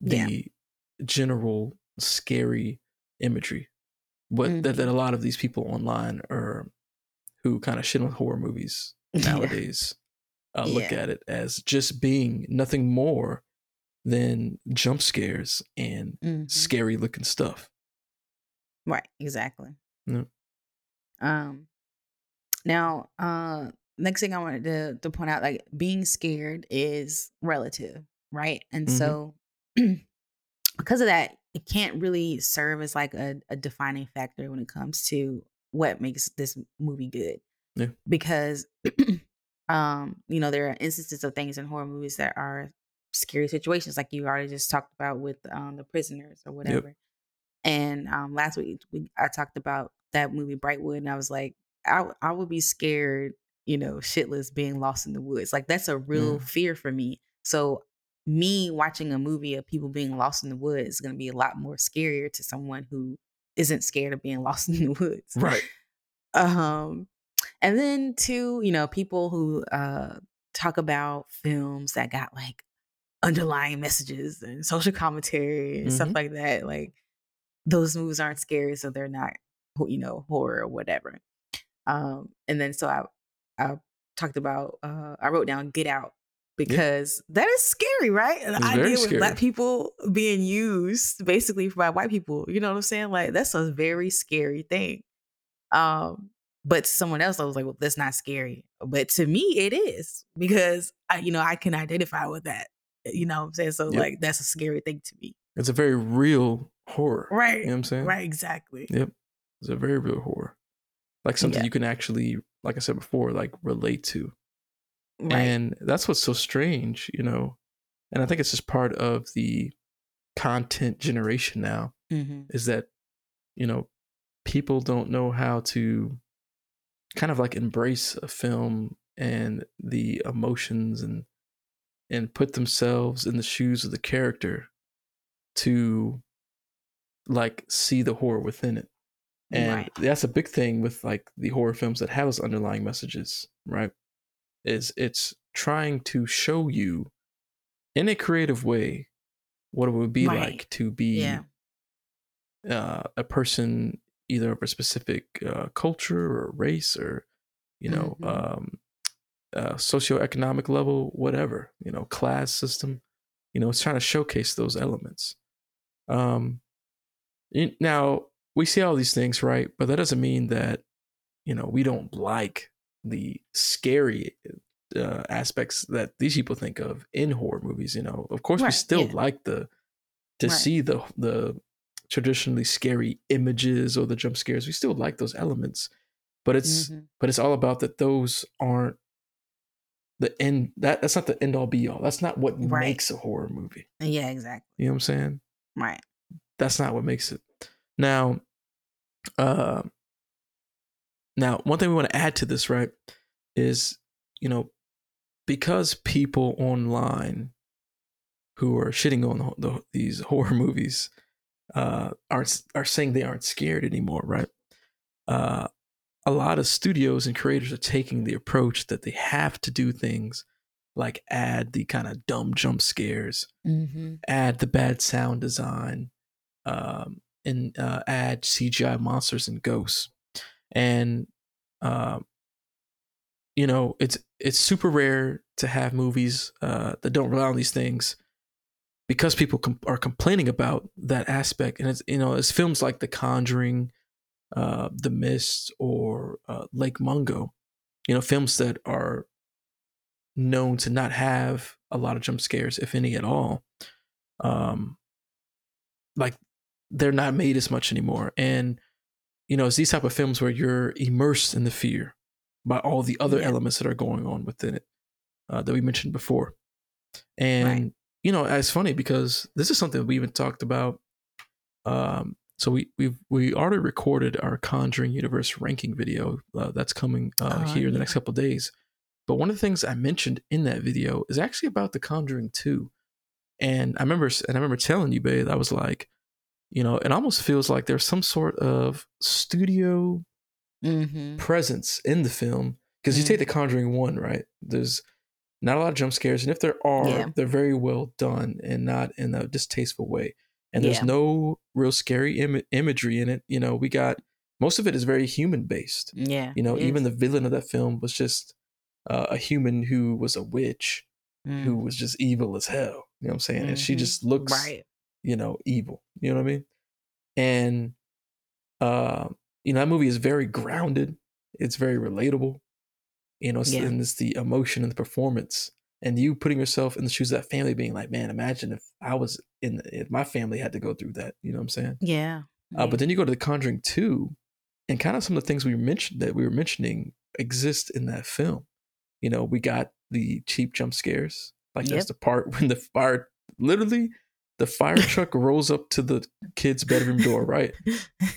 S1: the
S2: Yeah.
S1: general scary imagery. But that, that a
S2: Mhm.
S1: lot of these people online are who kind of shit on horror movies
S2: Yeah.
S1: nowadays uh, look
S2: Yeah.
S1: at it as just being nothing more than jump scares and
S2: Mhm.
S1: scary looking stuff.
S2: Right, exactly.
S1: Yeah.
S2: Um now uh next thing I wanted to to point out like being scared is relative, right? And
S1: Mhm.
S2: so because of that, it can't really serve as like a, a defining factor when it comes to what makes this movie good.
S1: Yeah.
S2: Because um, you know, there are instances of things in horror movies that are scary situations, like you already just talked about with um the prisoners or whatever. And um, last week we, I talked about that movie Brightwood, and I was like, I I would be scared, you know, shitless being lost in the woods. Like that's a real
S1: Yeah.
S2: fear for me. So me watching a movie of people being lost in the woods is going to be a lot more scarier to someone who isn't scared of being lost in the woods.
S1: Right.
S2: Um, and then too, you know, people who uh talk about films that got like underlying messages and social commentary and stuff
S1: Mhm.
S2: like that. Like those movies aren't scary, so they're not, you know, horror or whatever. Um, and then so I I talked about uh I wrote down Get Out because that is scary, right?
S1: It's very
S2: idea with black people being used basically by white people. You know what I'm saying? Like that's a very scary thing. Um, but to someone else, I was like, well, that's not scary. But to me, it is because I, you know, I can identify with that. You know what I'm saying? So
S1: Yep.
S2: like that's a scary thing to me.
S1: It's a very real horror.
S2: Right.
S1: You know what I'm saying?
S2: Right, exactly.
S1: Yep. It's a very real horror. Like something
S2: Yeah.
S1: you can actually, like I said before, like relate to.
S2: Right.
S1: And that's what's so strange, you know. And I think it's just part of the content generation now
S2: hmm
S1: is that, you know, people don't know how to kind of like embrace a film and the emotions and and put themselves in the shoes of the character to like see the horror within it. And
S2: Right.
S1: that's a big thing with like the horror films that have those underlying messages, right? Is it's trying to show you in a creative way what it would be
S2: Right.
S1: like to be
S2: Yeah.
S1: uh, a person either of a specific uh, culture or race or you know
S2: Mhm.
S1: um, uh, socioeconomic level, whatever you know, class system. You know, it's trying to showcase those elements. Um, now we see all these things, right? But that doesn't mean that you know we don't like the scary uh, aspects that these people think of in horror movies. You know, of course, we still
S2: yeah.
S1: like the to
S2: Right.
S1: see the the traditionally scary images or the jump scares. We still like those elements, but it's
S2: Mhm.
S1: but it's all about that. Those aren't the end. That that's not the end all be all. That's not what
S2: Right.
S1: makes a horror movie.
S2: Yeah, exactly.
S1: You know what I'm saying?
S2: Right.
S1: That's not what makes it. Now, uh, now one thing we want to add to this, right, is you know because people online who are shitting on the, the, these horror movies uh, aren't are saying they aren't scared anymore, right? Uh, a lot of studios and creators are taking the approach that they have to do things like add the kind of dumb jump scares,
S2: Mm-hmm.
S1: add the bad sound design, um, and uh, add CGI monsters and ghosts. And um, you know, it's it's super rare to have movies uh, that don't rely on these things because people com- are complaining about that aspect. And it's you know, it's films like The Conjuring, uh, The Mist, or uh, Lake Mungo. You know, films that are known to not have a lot of jump scares, if any at all. Um, like they're not made as much anymore. And you know, it's these type of films where you're immersed in the fear by all the other
S2: Yeah.
S1: elements that are going on within it uh, that we mentioned before. And
S2: Right.
S1: you know, it's funny because this is something we even talked about. Um, so we we we already recorded our Conjuring Universe ranking video uh, that's coming uh,
S2: Oh,
S1: here in the next couple of days. But one of the things I mentioned in that video is actually about the Conjuring 2. And I remember and I remember telling you, babe, I was like, you know, it almost feels like there's some sort of studio
S2: Mm-hmm.
S1: presence in the film because you
S2: Mm.
S1: take the Conjuring one, right? There's not a lot of jump scares, and if there are,
S2: Yeah.
S1: they're very well done and not in a distasteful way. And there's
S2: Yeah.
S1: no real scary Im- imagery in it. You know, we got most of it is very human based.
S2: Yeah.
S1: You know, even
S2: is.
S1: the villain of that film was just uh, a human who was a witch who
S2: Mm.
S1: was just evil as hell. You know what I'm saying? And she
S2: Mhm.
S1: just looks
S2: right.
S1: You know, evil. You know what I mean? And uh, you know, that movie is very grounded. It's very relatable. You know, it's,
S2: Yeah.
S1: and it's the emotion and the performance. And you putting yourself in the shoes of that family being like, man, imagine if I was in if my family had to go through that. You know what I'm saying?
S2: Yeah.
S1: Uh, but then you go to the Conjuring 2, and kind of some of the things we mentioned that we were mentioning exist in that film. You know, we got the cheap jump scares. Like
S2: Yep.
S1: that's the part when the fire literally the fire truck rolls up to the kid's bedroom door, right?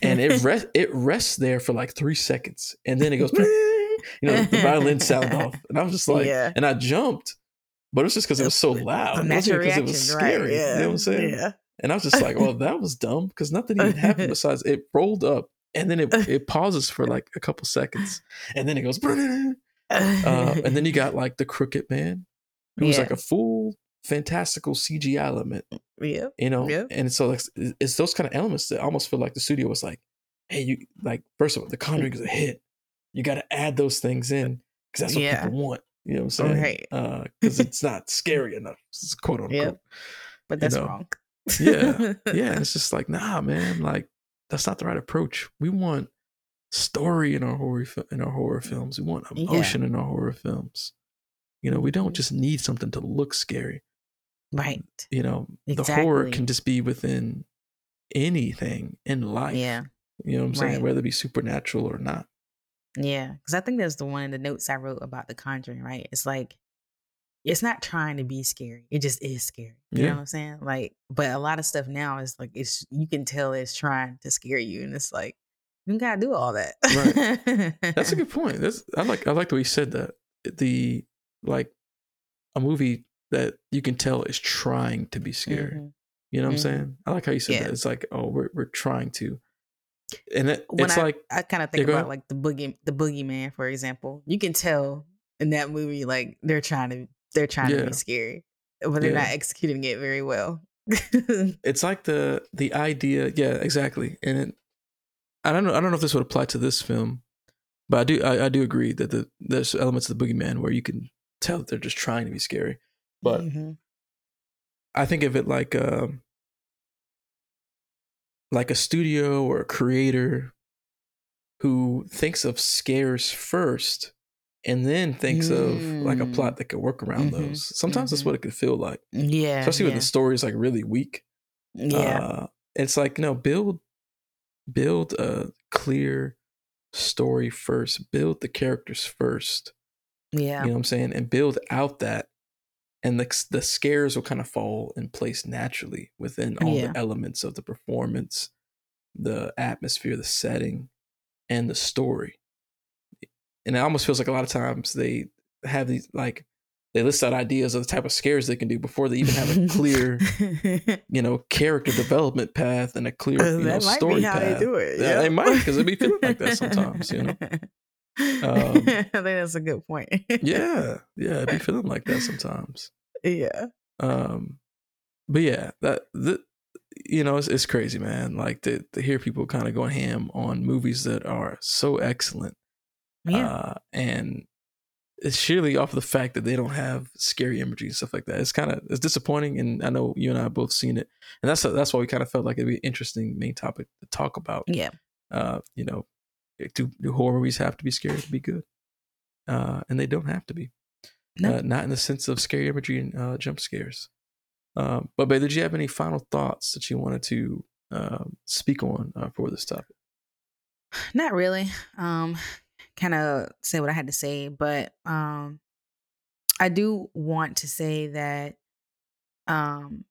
S1: And it rest it rests there for like three seconds. And then it goes you know, the violin sound off. And I was just like
S2: Yeah.
S1: and I jumped, but it was just because it was so loud. It wasn't because it was scary.
S2: right? Yeah.
S1: You know what I'm saying?
S2: Yeah.
S1: And I was just like, well, that was dumb because nothing even happened besides it rolled up and then it, it pauses for like a couple seconds and then it goes, uh, and then you got like the Crooked Man, who was
S2: Yeah.
S1: like a full fantastical CG element,
S2: yeah.
S1: you know?
S2: Yep.
S1: And so like, it's those kind of elements that almost feel like the studio was like, hey, you like, first of all, The Conjuring is a hit. You got to add those things in because that's what
S2: Yeah.
S1: people want. You know what I'm saying?
S2: Right.
S1: Because it's not scary enough, quote unquote.
S2: Yep. But
S1: you
S2: that's
S1: know.
S2: wrong.
S1: Yeah, yeah. And it's just like, nah, man, like that's not the right approach. We want story in our horror in our horror films. We want
S2: Yeah.
S1: emotion in our horror films. You know, we don't
S2: Mhm.
S1: just need something to look scary.
S2: Right.
S1: You know, the horror can just be within anything in life.
S2: Yeah.
S1: You know what I'm saying?
S2: Right.
S1: Whether it be supernatural or not.
S2: Yeah. Because I think that's the one of the notes I wrote about The Conjuring, right? It's like, it's not trying to be scary. It just is scary. You
S1: Yeah.
S2: know what I'm saying? Like, but a lot of stuff now is like, it's, you can tell it's trying to scare you. And it's like, you gotta do all that.
S1: Right. That's a good point. That's I like I like the way you said that. The like a movie that you can tell is trying to be scary.
S2: Mhm.
S1: You know what
S2: Mhm.
S1: I'm saying? I like how you said
S2: Yeah.
S1: that. It's like, oh, we're we're trying to, and it,
S2: When
S1: it's
S2: I,
S1: like,
S2: I kind of think about like the boogie, the boogeyman, for example. You can tell in that movie, like they're trying to, they're trying to be scary, but they're
S1: Yeah.
S2: not executing it very well.
S1: it's like the the idea. Yeah, exactly. And it, I don't know. I don't know if this would apply to this film, but I do. I, I do agree that the there's elements of the boogeyman where you can tell that they're just trying to be scary. But
S2: Mhm.
S1: I think of it like um like a studio or a creator who thinks of scares first and then thinks of like a
S2: Mm.
S1: plot that could work around
S2: Mhm,
S1: those. Sometimes that's
S2: mhm.
S1: what it could feel like.
S2: yeah,
S1: Especially
S2: yeah,
S1: when the story is like really weak.
S2: yeah,
S1: Uh, it's like no, build build a clear story first. Build the characters first.
S2: yeah,
S1: You know what I'm saying? And build out that and the the scares will kind of fall in place naturally within all
S2: Yeah.
S1: the elements of the performance, the atmosphere, the setting, and the story. And it almost feels like a lot of times they have these like they list out ideas of the type of scares they can do before they even have a clear, you know, character development path and a clear, you know, story path.
S2: they do it.
S1: Yeah,
S2: Yeah,
S1: they might, 'cause it be feeling like that sometimes, you know? Um,
S2: I think that's a good point.
S1: Yeah, yeah, it'd be feeling like that sometimes.
S2: yeah,
S1: Um, but yeah, that the you know it's, it's crazy, man. Like to to hear people kind of going ham on movies that are so excellent,
S2: yeah,
S1: uh, and it's sheerly off of the fact that they don't have scary imagery and stuff like that. It's kind of it's disappointing, and I know you and I have both seen it, and that's that's why we kind of felt like it'd be an interesting main topic to talk about.
S2: yeah,
S1: Uh, you know, do, do horror movies have to be scary to be good? Uh, and they don't have to be.
S2: No.
S1: Uh, not in the sense of scary imagery and uh, jump scares. Um, but, babe, did you have any final thoughts that you wanted to uh, speak on uh, for this topic?
S2: Not really. Um, kind of say what I had to say, but um, I do want to say that um,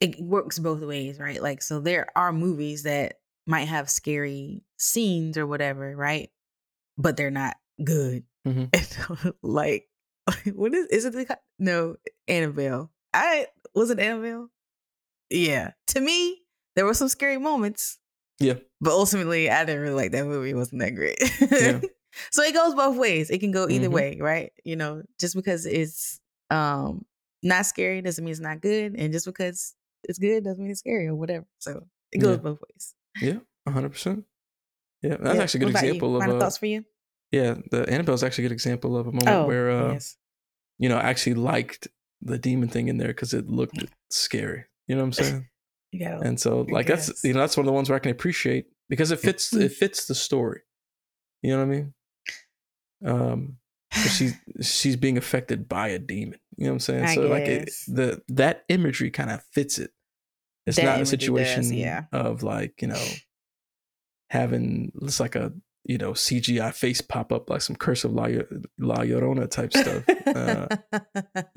S2: it works both ways, right? Like, so there are movies that might have scary scenes or whatever, right? But they're not good.
S1: Mm-hmm.
S2: like, what is is it? The, no, Annabelle. I was it Annabelle. Yeah, to me, there were some scary moments.
S1: Yeah,
S2: but ultimately, I didn't really like that movie. It wasn't that great. Yeah. so it goes both ways. It can go either mm-hmm. way, right? You know, just because it's um not scary doesn't mean it's not good, and just because it's good doesn't mean it's scary or whatever. So it goes
S1: yeah.
S2: both ways.
S1: Yeah, hundred percent. Yeah, that's yeah. actually a good example
S2: you?
S1: of
S2: Final thoughts for you.
S1: Yeah, the Annabelle is actually a good example of a moment oh, where uh, yes. you know I actually liked the demon thing in there because it looked scary. You know what I'm saying?
S2: yeah.
S1: And so like that's you know that's one of the ones where I can appreciate because it fits it fits the story. You know what I mean? Um, she's she's being affected by a demon. You know what I'm saying? I so guess. like it, the that imagery kind of fits it. It's that not a situation does, yeah. of like you know having it's like a you know CGI face pop up like some Curse of La, La Llorona type stuff. uh,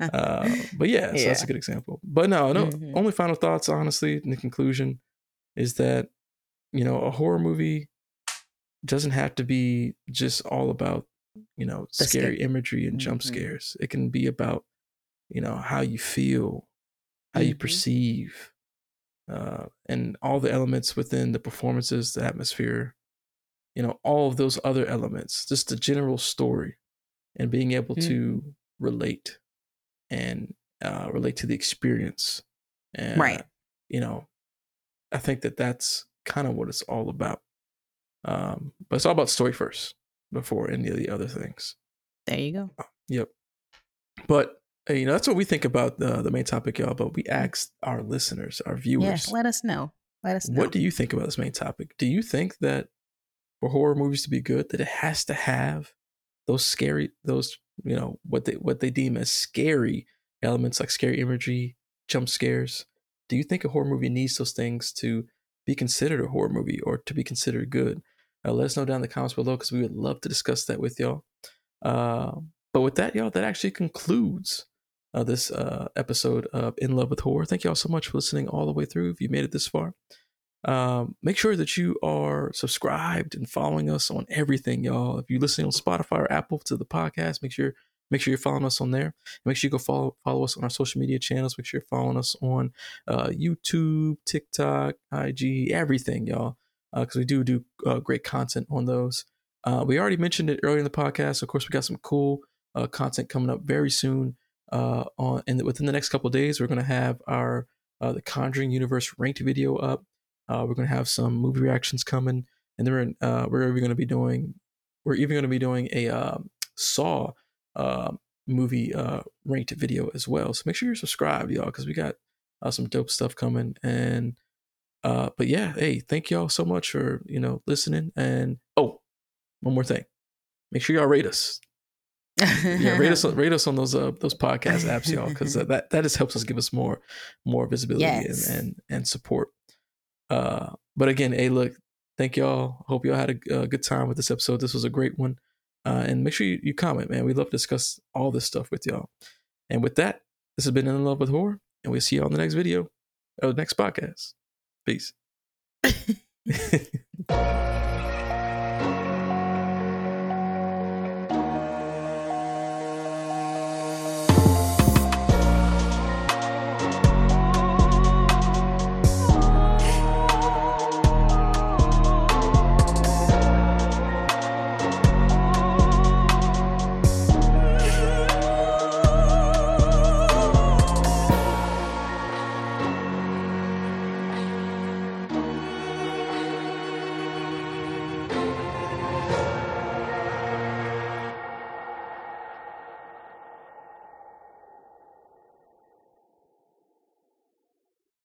S1: uh, but yeah, so yeah. that's a good example. But no, no. Mm-hmm. Only final thoughts, honestly, in the conclusion, is that you know a horror movie doesn't have to be just all about you know scary imagery and mm-hmm. jump scares. It can be about you know how you feel, how mm-hmm. you perceive, uh, and all the elements within the performances, the atmosphere, you know, all of those other elements, just the general story, and being able mm-hmm. to relate and uh, relate to the experience. And,
S2: right.
S1: You know, I think that that's kind of what it's all about. Um, but it's all about story first before any of the other things.
S2: There you go.
S1: Uh, yep. But you know, that's what we think about the the main topic, y'all. But we asked our listeners, our viewers,
S2: yes, let us know. Let us know.
S1: What do you think about this main topic? Do you think that for horror movies to be good, that it has to have those scary, those you know what they what they deem as scary elements, like scary imagery, jump scares? Do you think a horror movie needs those things to be considered a horror movie or to be considered good? Uh, let us know down in the comments below because we would love to discuss that with y'all. Uh, but with that, y'all, that actually concludes uh, this uh, episode of In Love with Horror. Thank you all so much for listening all the way through. If you made it this far, um, make sure that you are subscribed and following us on everything, y'all. If you're listening on Spotify or Apple to the podcast, make sure make sure you're following us on there. Make sure you go follow follow us on our social media channels. Make sure you're following us on uh, YouTube, TikTok, IG, everything, y'all, because uh, we do do uh, great content on those. Uh, we already mentioned it earlier in the podcast. Of course, we got some cool uh, content coming up very soon uh, on and within the next couple days we're going to have our uh, the conjuring universe ranked video up. Uh, we're going to have some movie reactions coming and then we're, uh, we're even going to be doing we're even going to be doing a uh, saw uh, movie uh, ranked video as well. So make sure you're subscribed y'all because we got uh, some dope stuff coming. And uh, but yeah hey thank y'all so much for you know listening. And oh one more thing. Make sure y'all rate us yeah, rate us rate us on those uh those podcast apps, y'all, because that that just helps us give us more more visibility yes. and, and and support. Uh, but again, hey, look, thank y'all. Hope y'all had a, a good time with this episode. This was a great one. Uh, and make sure you, you comment, man. We love to discuss all this stuff with y'all. And with that, this has been In Love with Horror, and we'll see you on the next video or the next podcast. Peace.